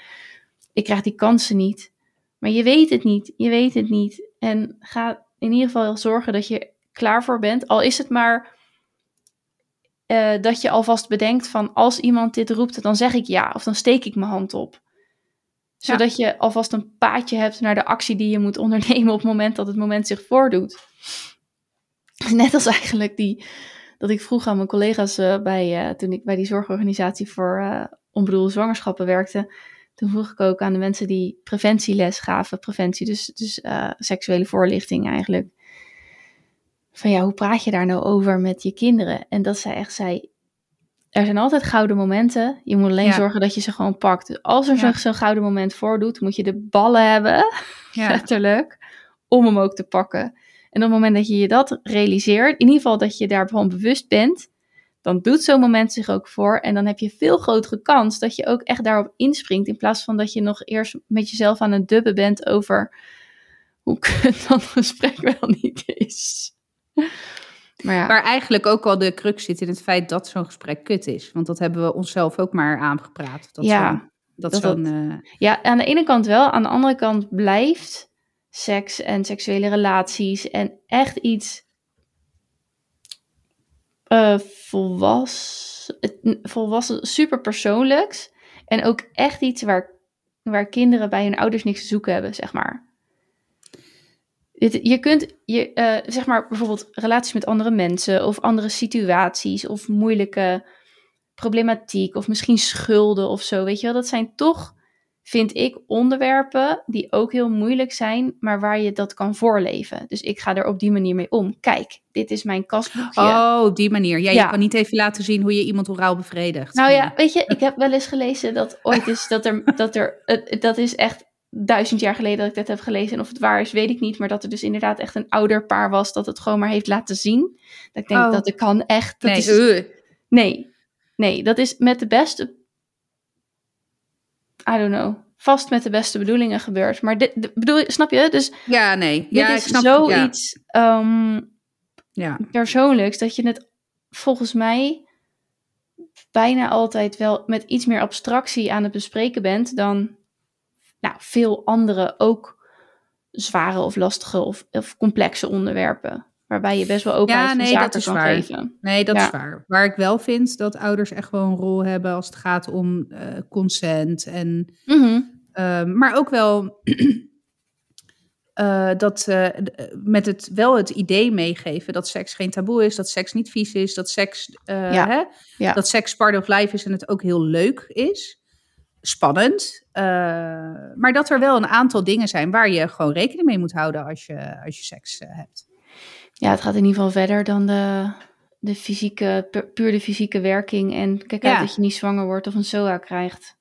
ik krijg die kansen niet. Maar je weet het niet. Je weet het niet. En ga in ieder geval zorgen dat je klaar voor bent. Al is het maar eh, dat je alvast bedenkt van als iemand dit roept, dan zeg ik ja. Of dan steek ik mijn hand op. Zodat je alvast een paadje hebt naar de actie die je moet *laughs* ondernemen op het moment dat het moment zich voordoet. Net als eigenlijk die, dat ik vroeg aan mijn collega's eh, bij, eh, toen ik bij die zorgorganisatie voor eh, onbedoelde zwangerschappen werkte. Toen vroeg ik ook aan de mensen die preventieles gaven, preventie, dus, dus seksuele voorlichting eigenlijk. Van ja, hoe praat je daar nou over met je kinderen? En dat zij echt zei, er zijn altijd gouden momenten. Je moet alleen Ja. zorgen dat je ze gewoon pakt. Dus als er Ja. zo'n zo'n gouden moment voordoet, moet je de ballen hebben, *laughs* Ja. letterlijk, om hem ook te pakken. En op het moment dat je je dat realiseert, in ieder geval dat je daar gewoon bewust bent, dan doet zo'n moment zich ook voor. En dan heb je veel grotere kans dat je ook echt daarop inspringt. In plaats van dat je nog eerst met jezelf aan het dubben bent over hoe kut *laughs* dat gesprek wel niet is. *laughs* Maar ja, Waar eigenlijk ook al de crux zit in het feit dat zo'n gesprek kut is. Want dat hebben we onszelf ook maar aangepraat. Dat Ja, dat, dat eh, ja, aan de ene kant wel. Aan de andere kant blijft seks en seksuele relaties en echt iets eh, volwassen, volwassen, super persoonlijks. En ook echt iets waar, waar kinderen bij hun ouders niks te zoeken hebben, zeg maar. Je kunt, je, eh, zeg maar, bijvoorbeeld relaties met andere mensen of andere situaties of moeilijke problematiek of misschien schulden of zo, weet je wel. Dat zijn toch, vind ik, onderwerpen die ook heel moeilijk zijn, maar waar je dat kan voorleven. Dus ik ga er op die manier mee om. Kijk, dit is mijn kastboekje. Oh, op die manier. Ja, Ja. je kan niet even laten zien hoe je iemand oraal bevredigt. Nou ja, weet je, ik heb wel eens gelezen dat ooit is dat er, dat er, dat is echt duizend jaar geleden dat ik dat heb gelezen. En of het waar is, weet ik niet. Maar dat er dus inderdaad echt een ouder paar was dat het gewoon maar heeft laten zien. Dat ik denk, Oh. dat ik kan echt. Dat nee, is, uh. nee, nee, dat is met de beste. I don't know. vast met de beste bedoelingen gebeurt. Maar dit, bedoel, snap je? Dus Ja, nee. dit Ja, is ik snap ja. zoiets ehm, Ja. persoonlijks dat je het volgens mij bijna altijd wel met iets meer abstractie aan het bespreken bent dan nou, veel andere ook zware of lastige of, of complexe onderwerpen. Waarbij je best wel openheid Ja, nee, zaken dat is kan waar. geven. Nee, dat Ja. is waar. Waar ik wel vind dat ouders echt wel een rol hebben als het gaat om eh, consent. En, Mhm. ehm, maar ook wel *clears throat* eh, dat eh, met het wel het idee meegeven dat seks geen taboe is, dat seks niet vies is, dat seks, Ja. hè, dat seks part of life is en het ook heel leuk is. Spannend. eh, maar dat er wel een aantal dingen zijn waar je gewoon rekening mee moet houden als je, als je seks eh, hebt. Ja, het gaat in ieder geval verder dan de, de fysieke, pu- puur de fysieke werking. En kijk uit Ja. dat je niet zwanger wordt of een SOA krijgt.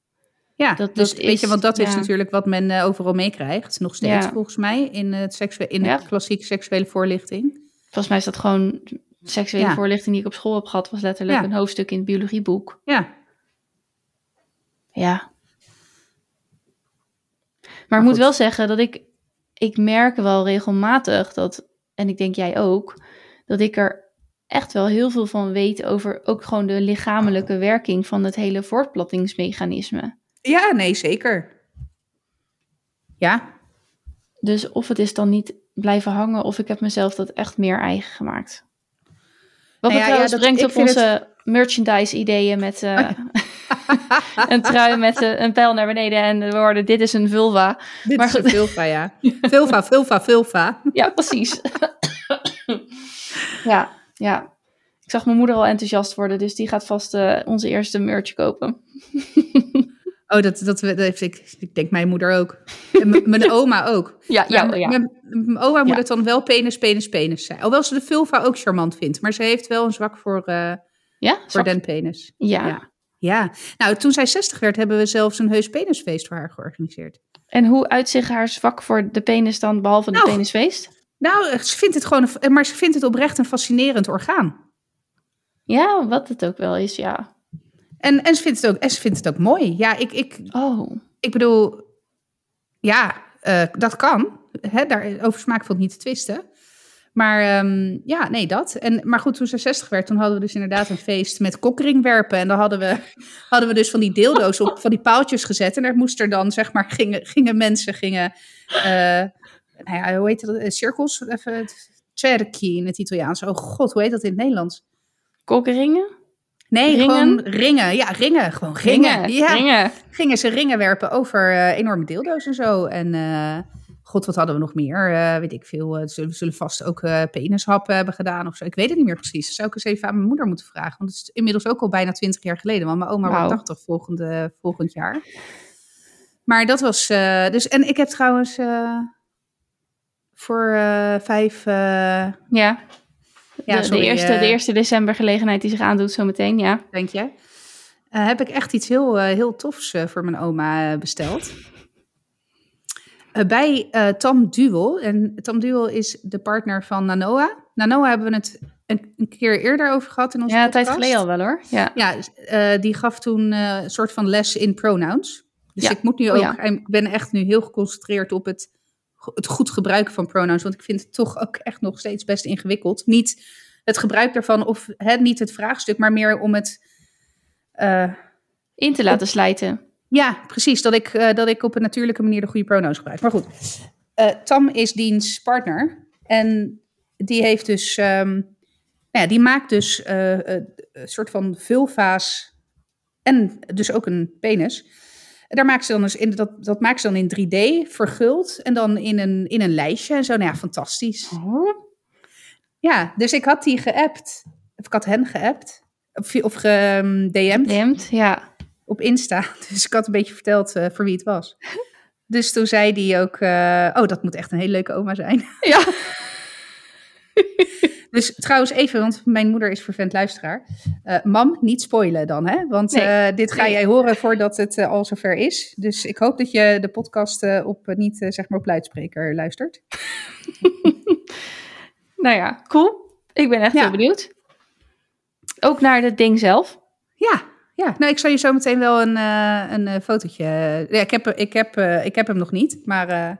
Ja, Dat- dus dat weet je, is- want dat is natuurlijk wat men eh, overal meekrijgt, nog steeds Ja. volgens mij, in, het seksuele, in de klassieke seksuele voorlichting. Volgens mij is dat gewoon seksuele voorlichting die ik op school heb gehad. Was letterlijk een hoofdstuk in het biologieboek. Ja, Ja. Maar, ik moet wel zeggen dat ik, ik merk wel regelmatig dat, en ik denk jij ook, dat ik er echt wel heel veel van weet over ook gewoon de lichamelijke werking van het hele voortplantingsmechanisme. ja nee, zeker. Ja, Dus of het is dan niet blijven hangen of ik heb mezelf dat echt meer eigen gemaakt. Wat Nou me ja, trouwens ja, dat- brengt op onze merchandise ideeën met eh, *laughs* een trui met een pijl naar beneden en de woorden dit is een vulva. dit Maar is een vulva, *laughs* ja. Vulva, vulva, vulva. Ja, precies. *laughs* ja, ja. Ik zag mijn moeder al enthousiast worden, dus die gaat vast eh, onze eerste merch kopen. Oh, dat, dat, dat heeft ik, ik denk mijn moeder ook. En mijn oma ook. Ja, ja, ja. Mijn, mijn oma moet Ja. het dan wel penis, penis, penis zijn. Alhoewel ze de vulva ook charmant vindt. Maar ze heeft wel een zwak voor, eh, Ja, voor den penis. ja. Ja. Ja, nou toen zij 60 werd, hebben we zelfs een heus penisfeest voor haar georganiseerd. En hoe uitzicht haar zwak voor de penis dan, behalve de Nou, penisfeest? Nou, ze vindt het gewoon, een, maar ze vindt het oprecht een fascinerend orgaan. Ja, wat het ook wel is, ja. En, en, ze, vindt het ook, en ze vindt het ook mooi. Ja, ik, ik, Oh, ik bedoel, ja, eh, dat kan. Hè, daar, over smaak valt niet te twisten. Maar ehm, ja, nee, dat. En, maar goed, toen ze 60 werd, toen hadden we dus inderdaad een feest met kokkeringwerpen. En dan hadden we, hadden we dus van die deeldoos op van die paaltjes gezet. En daar moest er dan, zeg maar, gingen, gingen mensen, gingen, eh, nou ja, hoe heet dat? Eh, Cirkels? Even, cerchi in het Italiaans. Oh god, hoe heet dat in het Nederlands? kokringen? Nee, Ringen? gewoon ringen. Ja, ringen. Gewoon ringen. Ja, Ringen. gingen ze ringen werpen over eh, enorme deeldoos en zo. En god, wat hadden we nog meer? Eh, weet ik veel. Eh, zullen, we zullen vast ook eh penishappen hebben gedaan of zo. Ik weet het niet meer precies. Dat zou ik eens even aan mijn moeder moeten vragen. Want het is inmiddels ook al bijna twintig jaar geleden. Want mijn oma Wauw. wordt 80 volgende, volgend jaar. Maar dat was... dus, en ik heb trouwens voor vijf... Ja. Ja, de, sorry, de, eerste, de eerste december gelegenheid die zich aandoet zometeen, ja. denk je? Heb ik echt iets heel, heel tofs voor mijn oma besteld. Eh, bij eh, Tam Duwel. En Tam Duwel is de partner van Nanoa. Nanoa hebben we het een, een keer eerder over gehad in onze Ja, een tijd podcast. geleden al wel hoor. Ja. Ja, eh, die gaf toen een soort van les in pronouns. Dus Ja. ik moet nu Oh, ook, ja. ik ben echt nu heel geconcentreerd op het, het goed gebruiken van pronouns. Want ik vind het toch ook echt nog steeds best ingewikkeld. Niet het gebruik daarvan of hè, niet het vraagstuk, maar meer om het... In te laten slijten. Ja, precies. Dat ik, eh, dat ik op een natuurlijke manier de goede pronouns gebruik. Maar goed, eh, Tam is diens partner. En die heeft dus... ehm, nou ja, die maakt dus eh, een soort van vulva's en dus ook een penis. En Daar maakt ze dan dus in, dat, dat maakt ze dan in 3D, verguld. En dan in een, in een lijstje en zo. Nou ja, fantastisch. Ja, dus ik had die geappt. Of ik had hen geappt. Of, of gedM'd Dempt, ja. Op Insta. *laughs* Dus ik had een beetje verteld eh, voor wie het was. Dus toen zei die ook, eh, oh, dat moet echt een hele leuke oma zijn. *laughs* Ja. Dus trouwens even, want mijn moeder is vervent luisteraar. Eh, mam, niet spoilen dan, hè? Want Nee. dit ga Nee. jij horen voordat het al zover is. Dus ik hoop dat je de podcast op, niet zeg maar op luidspreker luistert. *laughs* Nou ja, cool. Ik ben echt Ja. heel benieuwd. Ook naar het ding zelf. Ja, ja, nou, ik zal je zo meteen wel een, eh, een eh, fotootje. Ja, ik, heb, ik, heb, eh, ik heb hem nog niet. Maar eh,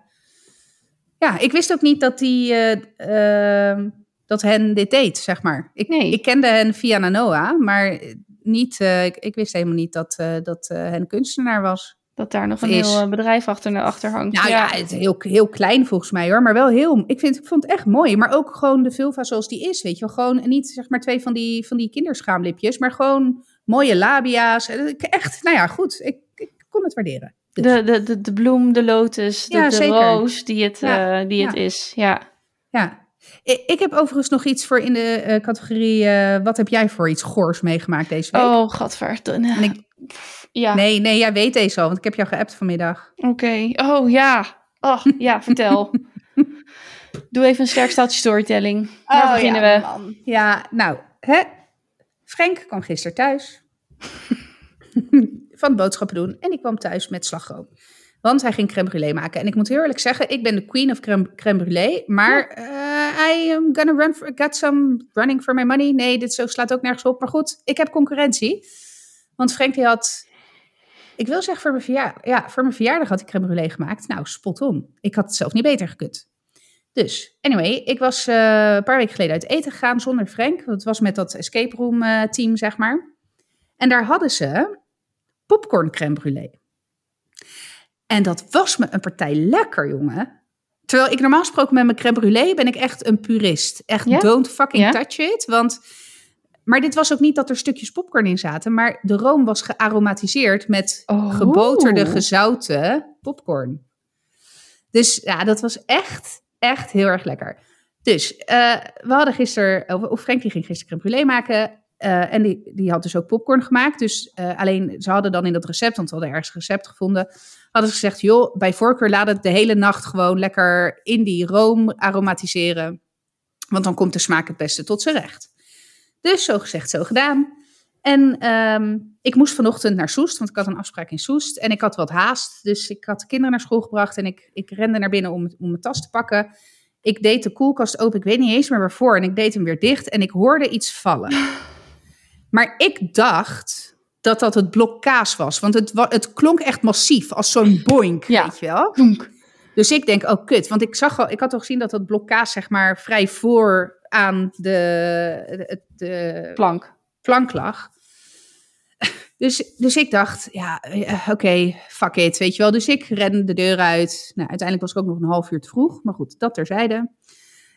ja, ik wist ook niet dat, die, eh, ehm, dat hen dit deed, zeg maar. Ik, Nee. ik kende hen via Nanoa, maar niet, eh, ik, ik wist helemaal niet dat, eh, dat eh, hen kunstenaar was. Dat daar nog een Is. heel eh, bedrijf achter, achter hangt. Nou ja, het is heel, heel klein volgens mij hoor, maar wel heel. Ik, vind, ik vond het echt mooi, maar ook gewoon de vulva zoals die is, weet je wel. Gewoon niet zeg maar twee van die, van die kinderschaamlipjes, maar gewoon mooie labia's. Eh, Echt, nou ja, goed. Ik, ik kon het waarderen. Dus. De, de, de, de bloem, de lotus, de, Ja, de zeker. roos die het, Ja, eh, die het ja. is. Ja. Ja. Ik, ik heb overigens nog iets voor in de eh, categorie. wat heb jij voor iets goors meegemaakt deze week? Oh, gadver. En ik, Ja, Nee, nee, jij weet deze al, want ik heb jou geappt vanmiddag. oké. Oh, ja. Oh, ja, *laughs* vertel. Doe even een sterk staaltje storytelling. Beginnen Oh, ja, we? man. Ja, nou, hè? Frank kwam gisteren thuis *laughs* van boodschappen doen en ik kwam thuis met slagroom. Want hij ging crème brûlée maken. En ik moet heel eerlijk zeggen, ik ben de queen of crème, crème brûlée. Maar eh, I am gonna run for, got some running for my money. Nee, dit zo slaat ook nergens op. Maar goed, ik heb concurrentie. Want Frank die had, ik wil zeggen voor mijn, verjaardag, ja, voor mijn verjaardag had ik crème brûlée gemaakt. Nou, spot on. Ik had het zelf niet beter gekund. Dus, anyway, ik was eh, een paar weken geleden uit eten gegaan zonder Frank. Het was met dat escape room eh, team, zeg maar. En daar hadden ze popcorn crème brûlée. En dat was me een partij lekker, jongen. Terwijl ik normaal gesproken met mijn crème brûlée ben ik echt een purist. Echt don't fucking touch it. Want, maar dit was ook niet dat er stukjes popcorn in zaten. Maar de room was gearomatiseerd met Oh. geboterde, gezouten popcorn. Dus ja, dat was echt, echt heel erg lekker. Dus eh, we hadden gisteren, of, of Frank die ging gisteren crème maken. eh, en die, die had dus ook popcorn gemaakt. Dus eh, alleen, ze hadden dan in dat recept, want we hadden ergens recept gevonden, hadden ze gezegd, joh, bij voorkeur laat het de hele nacht gewoon lekker in die room aromatiseren. Want dan komt de smaak het beste tot zijn recht. Dus zo gezegd, zo gedaan. En ehm, ik moest vanochtend naar Soest, want ik had een afspraak in Soest. En ik had wat haast, dus ik had de kinderen naar school gebracht. En ik, ik rende naar binnen om, om mijn tas te pakken. Ik deed de koelkast open, ik weet niet eens meer waarvoor. En ik deed hem weer dicht en ik hoorde iets vallen. *laughs* Maar ik dacht dat dat het blok kaas was. Want het, het klonk echt massief, als zo'n boink, Ja. weet je wel. Donk. Dus ik denk, oh kut. Want ik zag al, ik had al gezien dat dat blok kaas, zeg maar, vrij voor aan de, de, de Plank. Plank lag. Dus, dus ik dacht, ja, eh, oké, fuck it, weet je wel. Dus ik rende de deur uit. Nou, uiteindelijk was ik ook nog een half uur te vroeg. Maar goed, dat terzijde.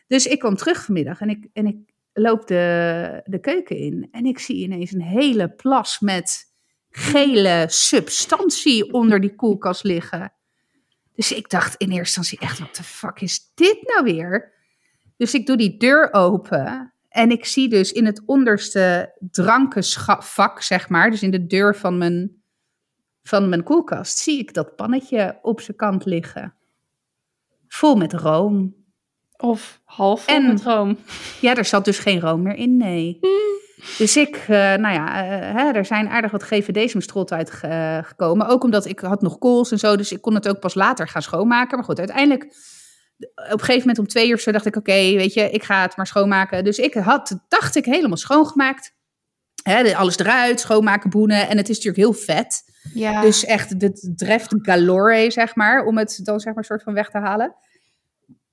Dus ik kwam terug vanmiddag en ik, en ik loop de, de keuken in. En ik zie ineens een hele plas met gele substantie onder die koelkast liggen. Dus ik dacht in eerste instantie echt, wat de fuck is dit nou weer? Dus ik doe die deur open en ik zie dus in het onderste drankenvak, zeg maar, dus in de deur van mijn, van mijn koelkast, zie ik dat pannetje op zijn kant liggen. Vol met room. Of half En- en met room. *laughs* Ja, er zat dus geen room meer in, nee. Dus ik, eh, nou ja, eh, hè, er zijn aardig wat GVD's mijn strot uitgekomen. Ook omdat ik had nog kools en zo, dus ik kon het ook pas later gaan schoonmaken. Maar goed, uiteindelijk, op een gegeven moment om twee uur of zo dacht ik, oké, weet je, ik ga het maar schoonmaken. Dus ik had, dacht ik, helemaal schoongemaakt. Alles eruit, schoonmaken, boenen. En het is natuurlijk heel vet. Ja. Dus echt, dit dreft galore, zeg maar, om het dan zeg maar soort van weg te halen.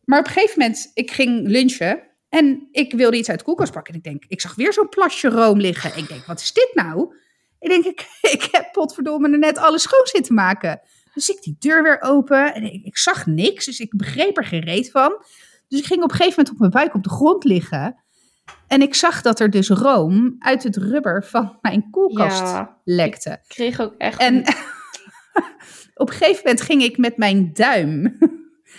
Maar op een gegeven moment, ik ging lunchen en ik wilde iets uit de koelkast pakken. En ik denk, ik zag weer zo'n plasje room liggen. Ik denk, wat is dit nou? Ik denk, ik, *laughs* ik heb potverdomme er net alles schoon zitten maken. Dus ik die deur weer open en ik, ik zag niks, dus ik begreep er geen reet van. Dus ik ging op een gegeven moment op mijn buik op de grond liggen. En ik zag dat er dus room uit het rubber van mijn koelkast Ja. lekte. Ik kreeg ook echt... En *laughs* op een gegeven moment ging ik met mijn duim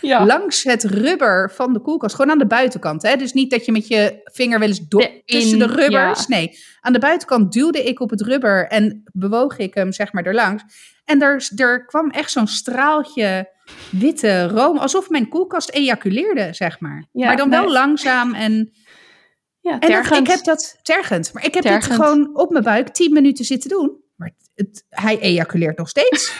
ja. langs het rubber van de koelkast. Gewoon aan de buitenkant. Hè? Dus niet dat je met je vinger wel eens door De- tussen de rubbers. ja. Nee, aan de buitenkant duwde ik op het rubber en bewoog ik hem zeg maar erlangs. En er, er kwam echt zo'n straaltje witte room. Alsof mijn koelkast ejaculeerde, zeg maar. Ja, maar dan wel nee. langzaam en... ja, En dat, ik heb dat tergend. Maar ik heb Tergend. dit gewoon op mijn buik tien minuten zitten doen. Maar het, het- hij ejaculeert nog steeds.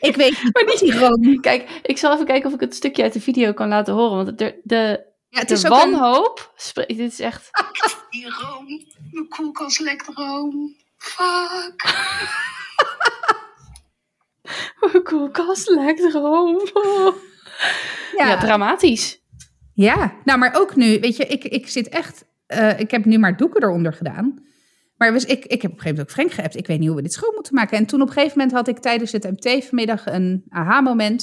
Ik weet niet *laughs* Maar die room... Kijk, ik zal even kijken of ik het stukje uit de video kan laten horen. Want de, de, Ja, het de is een- wanhoop... spre- Dit is echt... *laughs* Die room, mijn koelkast lekt room. Fuck. *laughs* Mijn koelkast lijkt room. Ja. dramatisch. Ja, nou, maar ook nu, weet je, ik, ik zit echt, eh, ik heb nu maar doeken eronder gedaan. Maar dus ik, ik heb op een gegeven moment ook Frank geappt. Ik weet niet hoe we dit schoon moeten maken. En toen op een gegeven moment had ik tijdens het MT vanmiddag een aha-moment.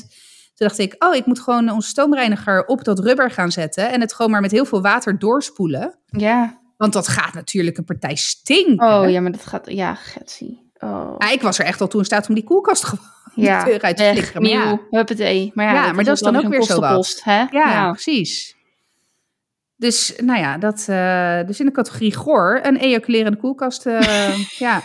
Toen dacht ik, oh, ik moet gewoon onze stoomreiniger op dat rubber gaan zetten. En het gewoon maar met heel veel water doorspoelen. Ja. Want dat gaat natuurlijk een partij stinken. Oh ja, maar dat gaat, ja, getsie. Oh. Ja, ik was er echt al toen in staat om die koelkast gewoon Ja, de deur uit te flikkeren. Maar ja, huppatee. Maar ja, Ja, maar dat is dan ook weer zo wat. hè? ja, precies. Dus, nou ja, dat, eh, dus in de categorie goor, een ejaculerende koelkast. eh, *laughs* ja,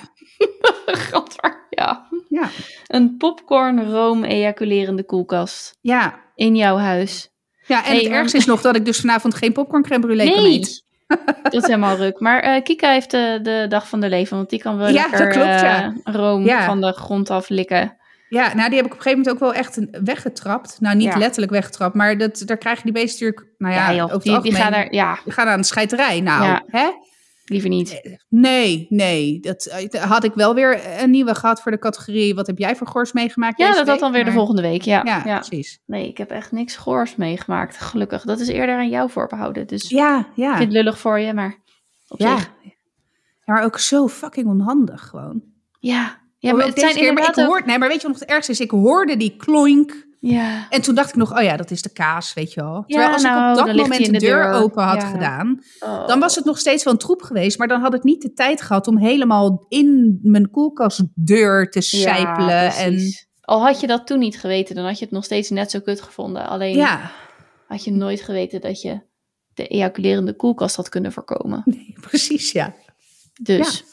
Gadver, ja. ja, Een popcorn room ejaculerende koelkast ja. in jouw huis. Ja, en Hey, het ergste is nog dat ik dus vanavond geen popcorn crème brûlée kan Nee, eten. *laughs* dat is helemaal ruk. Maar eh, Kika heeft de, de dag van de leven, want die kan wel Ja, lekker klopt, ja. room van de grond af likken. Ja, nou die heb ik op een gegeven moment ook wel echt weggetrapt. Nou, niet Ja. letterlijk weggetrapt, maar dat, daar krijgen die beesten natuurlijk, nou ja, die, die gaan er, ja, die gaan aan de scheiterij. Nou, hè? liever niet. Nee, nee. Dat eh, had ik wel weer een nieuwe gehad voor de categorie. Wat heb jij voor gors meegemaakt Ja, dat had dan weer de volgende week, ja. Ja, ja. precies. Nee, ik heb echt niks goors meegemaakt, gelukkig. Dat is eerder aan jou voorbehouden, dus Ja, ik ja. vind het lullig voor je, maar op ja. zich. Maar ook zo fucking onhandig gewoon. Ja, ja maar het zijn keer, maar ik ook... hoor, Nee, maar weet je wat nog het ergste is? Ik hoorde die kloink. Ja, En toen dacht ik nog, oh ja, dat is de kaas, weet je wel. Terwijl als nou, ik op dan dat moment de de deur, open had Ja. gedaan, Oh. dan was het nog steeds wel een troep geweest. Maar dan had ik niet de tijd gehad om helemaal in mijn koelkastdeur te sijpelen. en. Al had je dat toen niet geweten, dan had je het nog steeds net zo kut gevonden. Alleen ja, had je nooit geweten dat je de ejaculerende koelkast had kunnen voorkomen. *laughs* precies, ja. Dus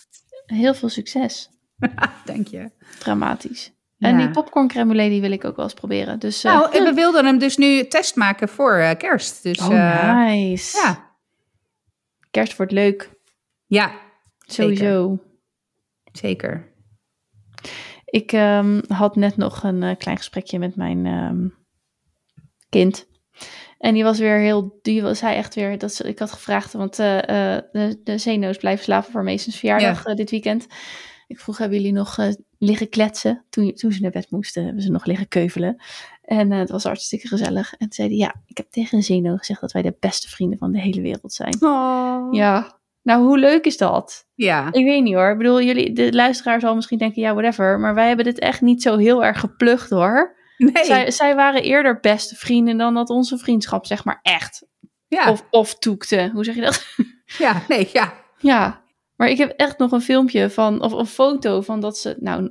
heel veel succes. *laughs* Dank je. Dramatisch. En Ja. die popcorn crème die wil ik ook wel eens proberen. Dus, eh, Nou, en we wilden hem dus nu test maken voor eh, kerst. Dus oh, eh, nice. ja, Kerst wordt leuk, ja, sowieso. zeker. Ik ehm, had net nog een klein gesprekje met mijn ehm, kind. En die was weer heel, die was hij echt weer, dat ik had gevraagd, want de, de zeeno's blijven slapen voor Meesens verjaardag dit weekend. Ik vroeg, hebben jullie nog eh, liggen kletsen? Toen, toen ze naar bed moesten, hebben ze nog liggen keuvelen. En eh, het was hartstikke gezellig. En toen zei hij, ja, ik heb tegen een zeeno gezegd dat wij de beste vrienden van de hele wereld zijn. Oh. Ja, nou hoe leuk is dat? Ja. Ik weet niet hoor. Ik bedoel, jullie, de luisteraar zal misschien denken, ja, whatever. Maar wij hebben dit echt niet zo heel erg geplucht hoor. Nee. Zij, zij waren eerder beste vrienden dan dat onze vriendschap, zeg maar, echt. ja. Of, of toekte. Hoe zeg je dat? ja, nee, ja. ja. Maar ik heb echt nog een filmpje van, of een foto van dat ze, nou,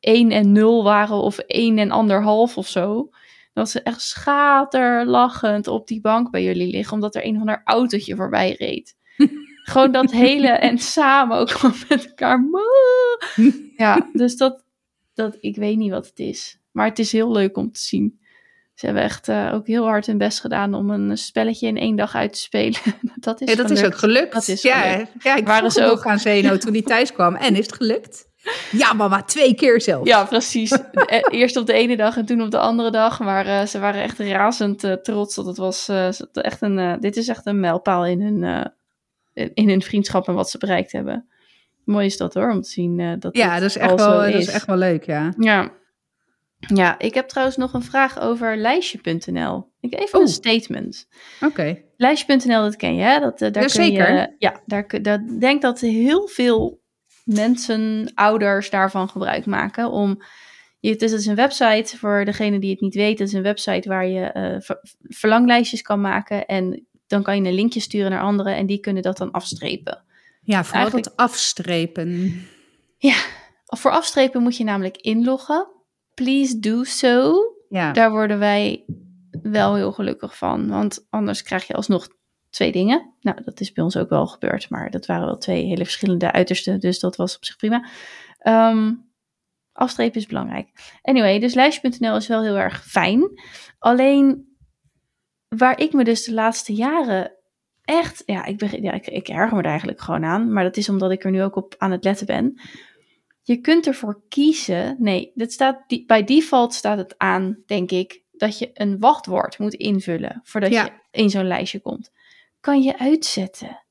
1 en 0 waren of 1 en anderhalf of zo. Dat ze echt schaterlachend op die bank bij jullie liggen, omdat er een van haar autootje voorbij reed. *laughs* Gewoon dat hele en samen ook gewoon met elkaar. Ja, dus dat, dat, ik weet niet wat het is. Maar het is heel leuk om te zien. Ze hebben echt eh, ook heel hard hun best gedaan om een spelletje in één dag uit te spelen. *laughs* dat is Ja, dat is ook gelukt. Dat is ja, gelukt. ja, ik Waren ze ook- aan Zeno toen hij thuis kwam. En is het gelukt? Ja, mama, twee keer zelf. Ja, precies. Eh, Eerst op de ene dag en toen op de andere dag. Maar eh, ze waren echt razend trots dat het was. echt een, dit is echt een mijlpaal in hun, in- hun vriendschap en wat ze bereikt hebben. Mooi is dat hoor, om te zien dat Ja, dat is, echt wel, dat is echt wel leuk, ja. Ja. Ja, ik heb trouwens nog een vraag over lijstje.nl. Ik even Oeh. een statement. Oké. Lijstje.nl, dat ken je, hè? Dat, eh, daar Ja, kun zeker. Je, ja, daar, daar ik denk dat heel veel mensen, ouders daarvan gebruik maken om... Het, is, is een website, voor degene die het niet weet, het is een website waar je eh, ver- verlanglijstjes kan maken en dan kan je een linkje sturen naar anderen en die kunnen dat dan afstrepen. Ja, vooral Eigenlijk- dat afstrepen. Voor afstrepen moet je namelijk inloggen. Please do so. Ja. Daar worden wij wel heel gelukkig van. Want anders krijg je alsnog twee dingen. Nou, dat is bij ons ook wel gebeurd. Maar dat waren wel twee hele verschillende uitersten. Dus dat was op zich prima. Ehm, afstrepen is belangrijk. Anyway, dus lijstje.nl is wel heel erg fijn. Alleen waar ik me dus de laatste jaren echt... Ja, ik, ja ik, ik erger me er eigenlijk gewoon aan. Maar dat is omdat ik er nu ook op aan het letten ben. Je kunt ervoor kiezen. Nee, dat staat, die- bij default staat het aan, denk ik, dat je een wachtwoord moet invullen voordat Ja. je in zo'n lijstje komt. Kan je uitzetten.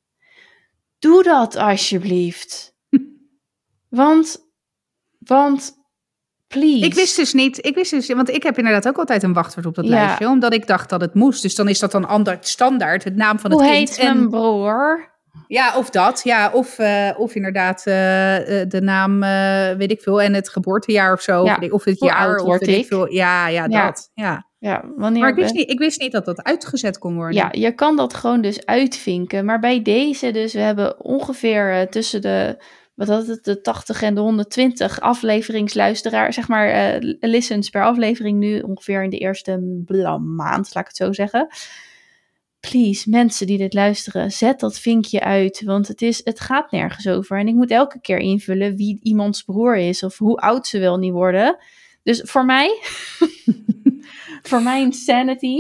Doe dat alsjeblieft. *laughs* Want, want, please. Ik wist dus niet, ik wist dus, want ik heb inderdaad ook altijd een wachtwoord op dat Ja. lijstje, omdat ik dacht dat het moest. Dus dan is dat dan ander, standaard, het naam van het Hoe kind. heet en, mijn broer? Ja, of dat, ja, of, eh, of inderdaad eh, eh, de naam, weet ik veel, en het geboortejaar of zo, Ja, of, het jaar, oud of word weet ik ik? veel. Ja, ja, Ja. dat, ja. Ja, wanneer Maar ik wist, niet, ik wist niet dat dat uitgezet kon worden. Ja, je kan dat gewoon dus uitvinken. Maar bij deze dus, we hebben ongeveer tussen de, wat had het, de 80 en de 120 afleveringsluisteraar, zeg maar, listens per aflevering nu ongeveer in de eerste maand, laat ik het zo zeggen. Please, mensen die dit luisteren, zet dat vinkje uit, want het, is, het gaat nergens over. En ik moet elke keer invullen wie iemands broer is of hoe oud ze wel niet worden. Dus voor mij, *laughs* voor mijn sanity,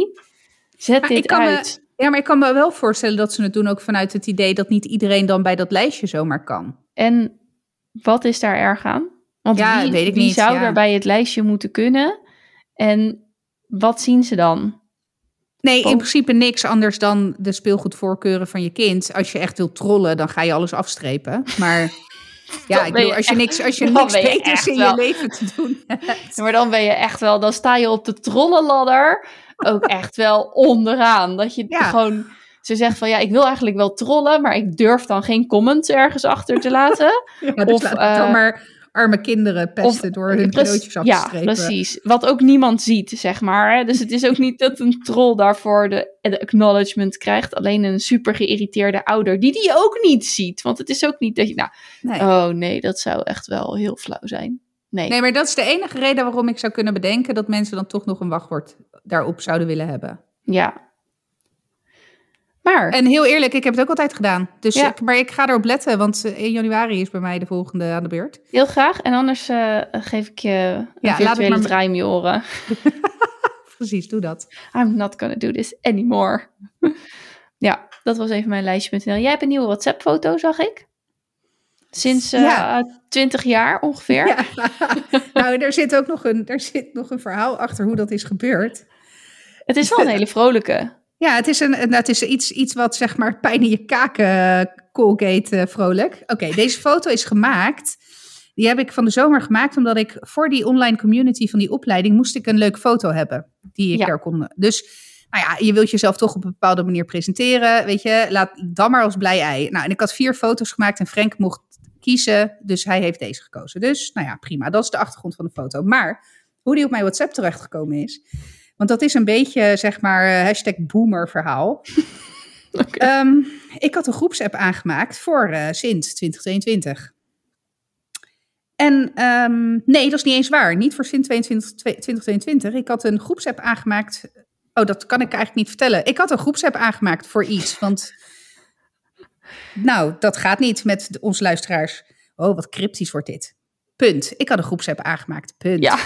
zet Maar dit me- uit. Ja, maar ik kan me wel voorstellen dat ze het doen ook vanuit het idee dat niet iedereen dan bij dat lijstje zomaar kan. En wat is daar erg aan? Want Ja, wie, weet ik wie niet, zou ja. er bij het lijstje moeten kunnen? En wat zien ze dan? Nee, in principe niks anders dan de speelgoedvoorkeuren van je kind. Als je echt wilt trollen, dan ga je alles afstrepen. Maar *laughs* ja, ik bedoel, als je niks, als je niks je beters in wel- je leven te doen *laughs* hebt. Maar dan ben je echt wel, dan sta je op de trollenladder ook *laughs* echt wel onderaan. Dat je Ja. gewoon, ze zegt van ja, ik wil eigenlijk wel trollen, maar ik durf dan geen comments ergens achter te laten. Ja, dus Of, laat eh, maar arme kinderen pesten door hun cadeautjes af te Ja, strepen. precies. Wat ook niemand ziet, zeg maar. Hè? Dus het is ook niet dat een troll daarvoor de, de acknowledgement krijgt. Alleen een super geïrriteerde ouder, die die ook niet ziet. Want het is ook niet dat je... Nou, Nee. oh nee, dat zou echt wel heel flauw zijn. Nee. nee, maar dat is de enige reden waarom ik zou kunnen bedenken dat mensen dan toch nog een wachtwoord daarop zouden willen hebben. Ja. Maar, En heel eerlijk, ik heb het ook altijd gedaan. Dus Ja. ik, maar ik ga erop letten, want eh, in januari is bij mij de volgende aan de beurt. heel graag. En anders eh, geef ik je een laat het virtuele maar- draai in je oren. *laughs* Precies, doe dat. I'm not gonna do this anymore. *laughs* ja, dat was even mijn lijstje.nl. Jij hebt een nieuwe WhatsApp-foto, zag ik. Sinds eh Ja. 20 jaar ongeveer. Ja. *laughs* nou, er zit ook nog een, er zit nog een verhaal achter hoe dat is gebeurd. Het is wel een hele vrolijke. Ja, het is, een, het is iets, iets wat zeg maar pijn in je kaken, eh, Colgate eh, vrolijk. Oké, *laughs* deze foto is gemaakt. Die heb ik van de zomer gemaakt omdat ik voor die online community van die opleiding moest ik een leuke foto hebben. Die ik Ja. daar kon. Dus nou ja, je wilt jezelf toch op een bepaalde manier presenteren. Weet je, laat dan maar als blij ei. Nou, en ik had vier foto's gemaakt en Frank mocht kiezen. Dus hij heeft deze gekozen. Dus nou ja, prima. Dat is de achtergrond van de foto. Maar hoe die op mijn WhatsApp terechtgekomen is. Want dat is een beetje, zeg maar, eh, hashtag boomer verhaal. *laughs* Ehm, ik had een groepsapp aangemaakt voor eh Sint 2022. En ehm, nee, dat is niet eens waar. Niet voor Sint 22 2022. Ik had een groepsapp aangemaakt. Oh, dat kan ik eigenlijk niet vertellen. Ik had een groepsapp aangemaakt voor iets. Want, nou, dat gaat niet met onze luisteraars. Oh, wat cryptisch wordt dit. Punt. Ik had een groepsapp aangemaakt. Punt. Ja.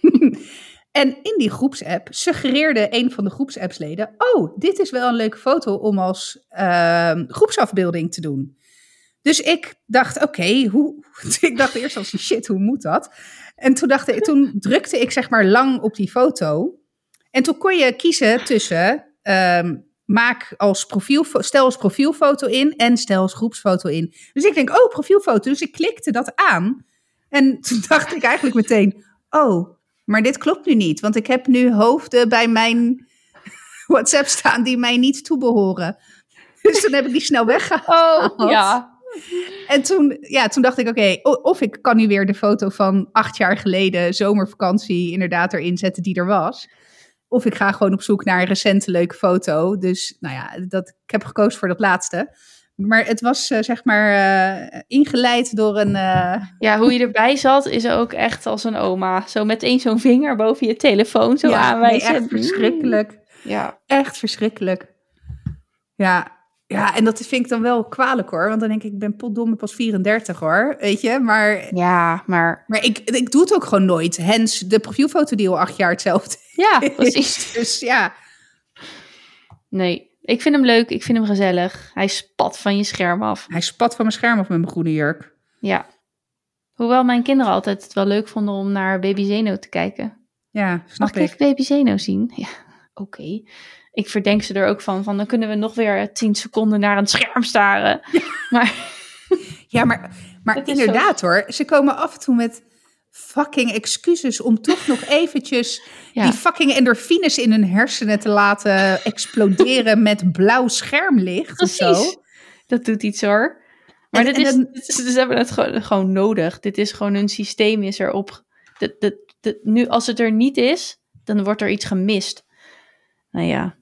*laughs* En in die groepsapp suggereerde een van de groepsappsleden: Oh, dit is wel een leuke foto om als ehm, groepsafbeelding te doen. Dus ik dacht: Oké, hoe. *laughs* Ik dacht eerst als shit, hoe moet dat? En toen, dacht ik, toen drukte ik zeg maar lang op die foto. En toen kon je kiezen tussen. ehm, maak als profielfo- stel als profielfoto in en stel als groepsfoto in. Dus ik denk, oh, profielfoto. Dus ik klikte dat aan. En toen dacht ik eigenlijk meteen, oh, maar dit klopt nu niet. Want ik heb nu hoofden bij mijn *laughs* WhatsApp staan die mij niet toebehoren. Dus toen heb ik die snel weggehaald. Oh, ja. En toen, ja, toen dacht ik, oké, of ik kan nu weer de foto van acht jaar geleden, zomervakantie, inderdaad erin zetten die er was. Of ik ga gewoon op zoek naar een recente leuke foto. Dus nou ja, dat, ik heb gekozen voor dat laatste. Maar het was eh, zeg maar eh, ingeleid door een... eh, Ja, hoe je erbij zat is ook echt als een oma. Zo meteen zo'n vinger boven je telefoon zo ja, nee, aanwijzen. echt verschrikkelijk. Ja. Echt verschrikkelijk. Ja, ja, en dat vind ik dan wel kwalijk hoor. Want dan denk ik, ik ben potdomme pas 34 hoor. Weet je, maar, ja, maar maar ik, ik doe het ook gewoon nooit. Hens, de profielfoto die al acht jaar hetzelfde ja, precies. *laughs* Dus ja, Nee, ik vind hem leuk. Ik vind hem gezellig. Hij spat van je scherm af. hij spat van mijn scherm af met mijn groene jurk. Ja. Hoewel mijn kinderen altijd het wel leuk vonden om naar Baby Zeno te kijken. Ja, Mag snap ik ik. even Baby Zeno zien? *laughs* Ja, oké. Ik verdenk ze er ook van, van dan kunnen we nog weer tien seconden naar een scherm staren. Maar Ja, maar Maar *laughs* inderdaad hoor, ze komen af en toe met fucking excuses om toch nog *laughs* eventjes Ja. die fucking endorfines in hun hersenen te laten *laughs* exploderen met blauw schermlicht of zo. Precies. Dat doet iets hoor. Maar En- dit en is, dan- dit is- ze hebben het gewoon, gewoon nodig. Dit is gewoon hun systeem is erop. Dat, dat, dat, nu, als het er niet is, dan wordt er iets gemist. Nou ja,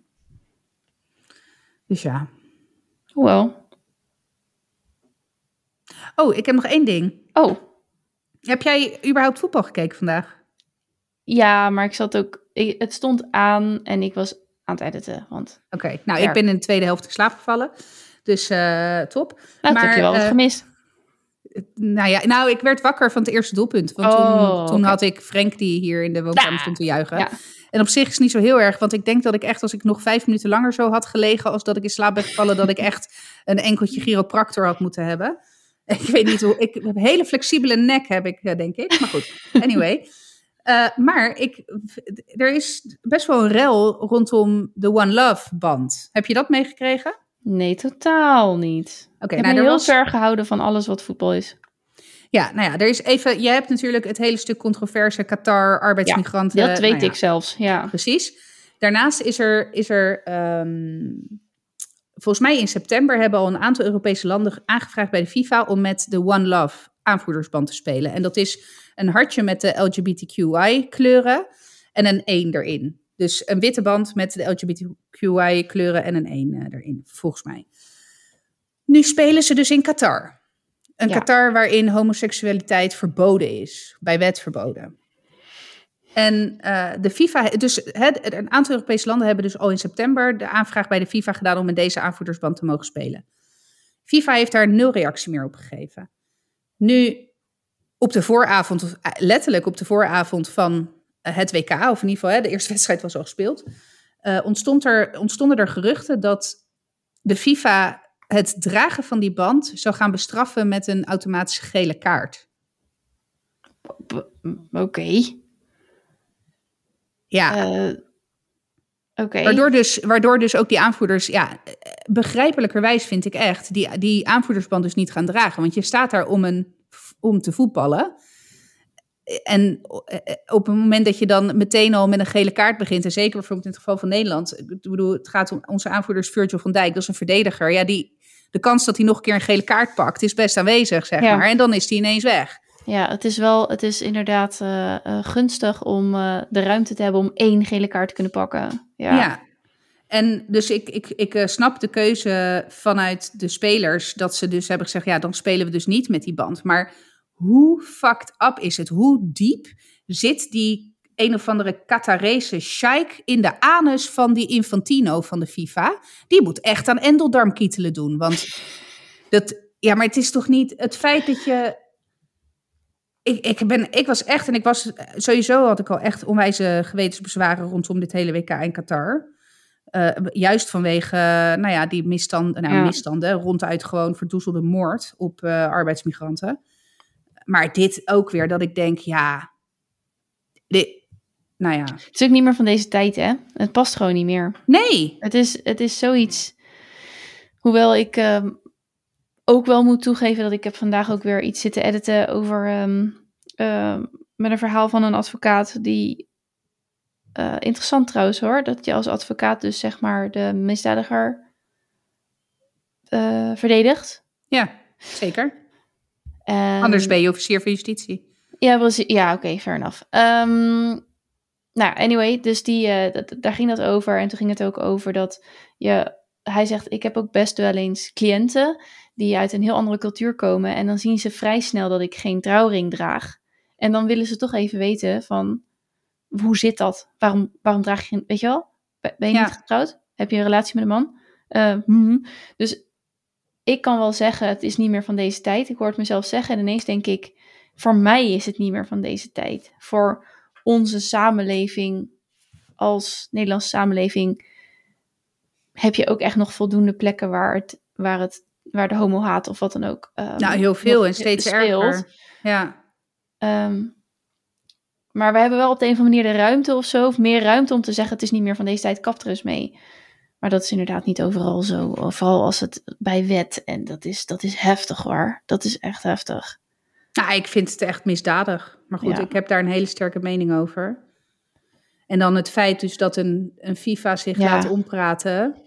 Dus ja. wel. Oh, ik heb nog één ding. Oh, Heb jij überhaupt voetbal gekeken vandaag? ja, maar ik zat ook... ik- het stond aan en ik was aan het editen. Want, Oké, nou Ja. ik ben in de tweede helft in slaap gevallen. Dus eh, top. nou, dat heb je wel wat eh, gemist. Nou ja, nou, ik werd wakker van het eerste doelpunt. Want Oh, toen, had ik Frank die hier in de woonkamer Ja, stond te juichen. ja. En op zich is het niet zo heel erg. Want ik denk dat ik echt, als ik nog vijf minuten langer zo had gelegen... als dat ik in slaap ben gevallen, dat ik echt een enkeltje chiropractor had moeten hebben. *laughs* Ik weet niet hoe... Ik heb een hele flexibele nek, heb ik, eh, denk ik. Maar goed, *laughs* anyway. Eh, maar ik, er is best wel een rel rondom de One Love band. Heb je dat meegekregen? Nee, totaal niet. Oké, ik heb nou, er heel was... ver gehouden van alles wat voetbal is. Ja, nou ja, er is even. Je hebt natuurlijk het hele stuk controverse Qatar, arbeidsmigranten. Dat weet nou ja, ik zelfs, ja. Precies. Daarnaast is er, is er ehm, volgens mij in september hebben al een aantal Europese landen aangevraagd bij de FIFA om met de One Love aanvoerdersband te spelen. En dat is een hartje met de LGBTQI kleuren en een 1 erin. Dus een witte band met de LGBTQI kleuren en een 1 eh, erin, volgens mij. Nu spelen ze dus in Qatar. Een Ja. Qatar waarin homoseksualiteit verboden is, bij wet verboden. En eh, de FIFA, dus een aantal Europese landen hebben dus al in september de aanvraag bij de FIFA gedaan om met deze aanvoerdersband te mogen spelen. FIFA heeft daar nul reactie meer op gegeven. Nu, op de vooravond, eh, letterlijk op de vooravond van eh, het WK, of in ieder geval de eerste *laughs* wedstrijd was al gespeeld, eh, ontstond er, ontstonden er geruchten dat de FIFA het dragen van die band zou gaan bestraffen met een automatische gele kaart. Oké. Ja, Oké. Waardoor dus, waardoor dus ook die aanvoerders, ja, begrijpelijkerwijs vind ik echt, die, die aanvoerdersband dus niet gaan dragen. Want je staat daar om, een, om te voetballen. En eh, op het moment dat je dan meteen al met een gele kaart begint, en zeker bijvoorbeeld in het geval van Nederland, ik bedoel, het gaat om onze aanvoerders Virgil van Dijk, dat is een verdediger. Ja, die, de kans dat hij nog een keer een gele kaart pakt is best aanwezig, zeg Ja. maar. En dan is hij ineens weg. Ja, het is wel, het is inderdaad eh, eh, gunstig om eh, de ruimte te hebben om één gele kaart te kunnen pakken. Ja. Ja. En dus ik, ik, ik snap de keuze vanuit de spelers dat ze dus hebben gezegd, ja, dan spelen we dus niet met die band. Maar hoe fucked up is het? Hoe diep zit die een of andere Qatarese sheik in de anus van die Infantino van de FIFA? Die moet echt aan endeldarmkietelen doen, want *laughs* dat, ja, maar het is toch niet het feit dat je ik, ik, ben, ik was echt, en ik was sowieso had ik al echt onwijze gewetensbezwaren rondom dit hele WK in Qatar. Eh, juist vanwege, nou ja, die misstanden, nou, Ja. misstanden, ronduit gewoon verdoezelde moord op eh, arbeidsmigranten. Maar dit ook weer, dat ik denk, ja, dit, nou ja, Het is ook niet meer van deze tijd, hè? Het past gewoon niet meer. nee, Het is, het is zoiets. Hoewel ik ehm, ook wel moet toegeven dat ik heb vandaag ook weer iets zitten editen over ehm, ehm, met een verhaal van een advocaat die eh, interessant trouwens hoor, dat je als advocaat dus zeg maar de misdadiger eh, verdedigt. ja, zeker. En- Anders ben je officier van justitie. Ja, precies. Ja, oké, fair enough. Ehm, nou, anyway, dus die, eh, daar ging dat over. En toen ging het ook over dat je... Hij zegt, ik heb ook best wel eens cliënten die uit een heel andere cultuur komen. En dan zien ze vrij snel dat ik geen trouwring draag. En dan willen ze toch even weten van, hoe zit dat? Waarom, waarom draag je, weet je wel? Ben je Ja. niet getrouwd? Heb je een relatie met een man? Eh, mhm. Dus ik kan wel zeggen, het is niet meer van deze tijd. Ik hoor het mezelf zeggen en ineens denk ik, voor mij is het niet meer van deze tijd. Voor onze samenleving als Nederlandse samenleving heb je ook echt nog voldoende plekken waar het, waar het, waar de homo-haat of wat dan ook. ehm, Nou, heel veel en steeds speelt. erger. Ja, Ehm, maar we hebben wel op de een of andere manier de ruimte of zo, of meer ruimte om te zeggen: het is niet meer van deze tijd, kap er eens mee. Maar dat is inderdaad niet overal zo. Vooral als het bij wet. En dat is, dat is heftig hoor. Dat is echt heftig. Nou, ik vind het echt misdadig. Maar goed, Ja. ik heb daar een hele sterke mening over. En dan het feit dus dat een, een FIFA zich Ja. laat ompraten.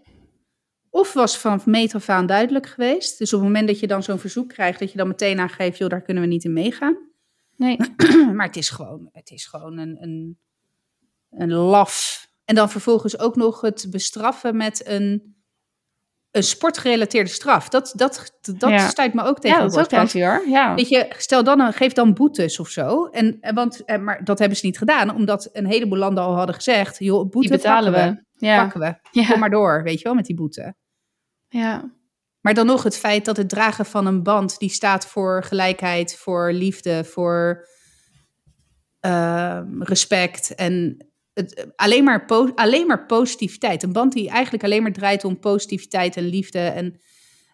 Of was van meet af aan duidelijk geweest. Dus op het moment dat je dan zo'n verzoek krijgt, dat je dan meteen aangeeft, joh, daar kunnen we niet in meegaan. Nee, *clears throat* maar het is gewoon, het is gewoon een, een, een laf. En dan vervolgens ook nog het bestraffen met een, een sportgerelateerde straf. Dat, dat, dat Ja. stuit me ook tegen ja, dat is ook hoor. Ja. Weet je, stel dan, een- geef dan boetes of zo. En, en want, en, maar dat hebben ze niet gedaan, omdat een heleboel landen al hadden gezegd: joh, boete Die betalen pakken we. Ja. Pakken we. Ja. Kom maar door, weet je wel, met die boete. ja. Maar dan nog het feit dat het dragen van een band die staat voor gelijkheid, voor liefde, voor ehm, respect en het, alleen, maar po- alleen maar positiviteit. Een band die eigenlijk alleen maar draait om positiviteit en liefde. En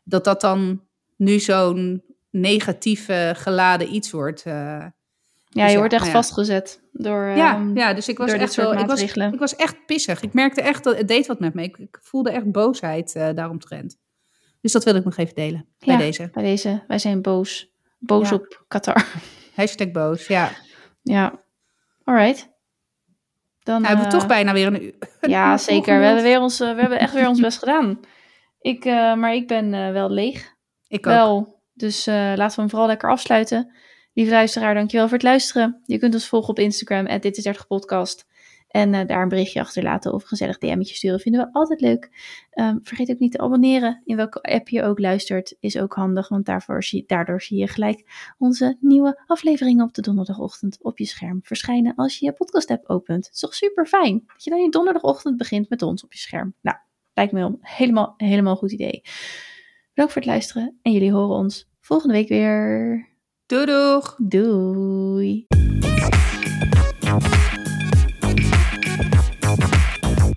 dat dat dan nu zo'n negatieve geladen iets wordt. eh, Ja, Dus je ja, wordt echt nou ja. vastgezet door, ja, ehm, ja, dus ik was echt wel. Ik was, ik was echt pissig. Ik merkte echt dat het deed wat met me. Ik, ik voelde echt boosheid eh daaromtrent. Dus dat wil ik nog even delen bij Ja. deze. bij deze. Wij zijn boos. Boos op Qatar. Hashtag boos. Ja. ja. Alright. Dan Nou, hebben we eh, toch bijna weer een *laughs* uur. Ja, zeker. We hebben, weer ons, eh, we hebben echt weer ons best gedaan. Ik, eh, maar ik ben eh, wel leeg. Ik ook. Wel. Dus eh, laten we hem vooral lekker afsluiten. Lieve luisteraar, dankjewel voor het luisteren. Je kunt ons volgen op Instagram, dit is 30 podcast. En eh, daar een berichtje achterlaten of een gezellig DM'tje sturen. Vinden we altijd leuk. Ehm, vergeet ook niet te abonneren. In welke app je ook luistert is ook handig. Want daarvoor zie, daardoor zie je gelijk onze nieuwe afleveringen op de donderdagochtend op je scherm verschijnen. Als je je podcast app opent. Het is toch super fijn dat je dan je donderdagochtend begint met ons op je scherm. Nou, lijkt me een helemaal, helemaal goed idee. Bedankt voor het luisteren. En jullie horen ons volgende week weer. Doei doeg! Doei.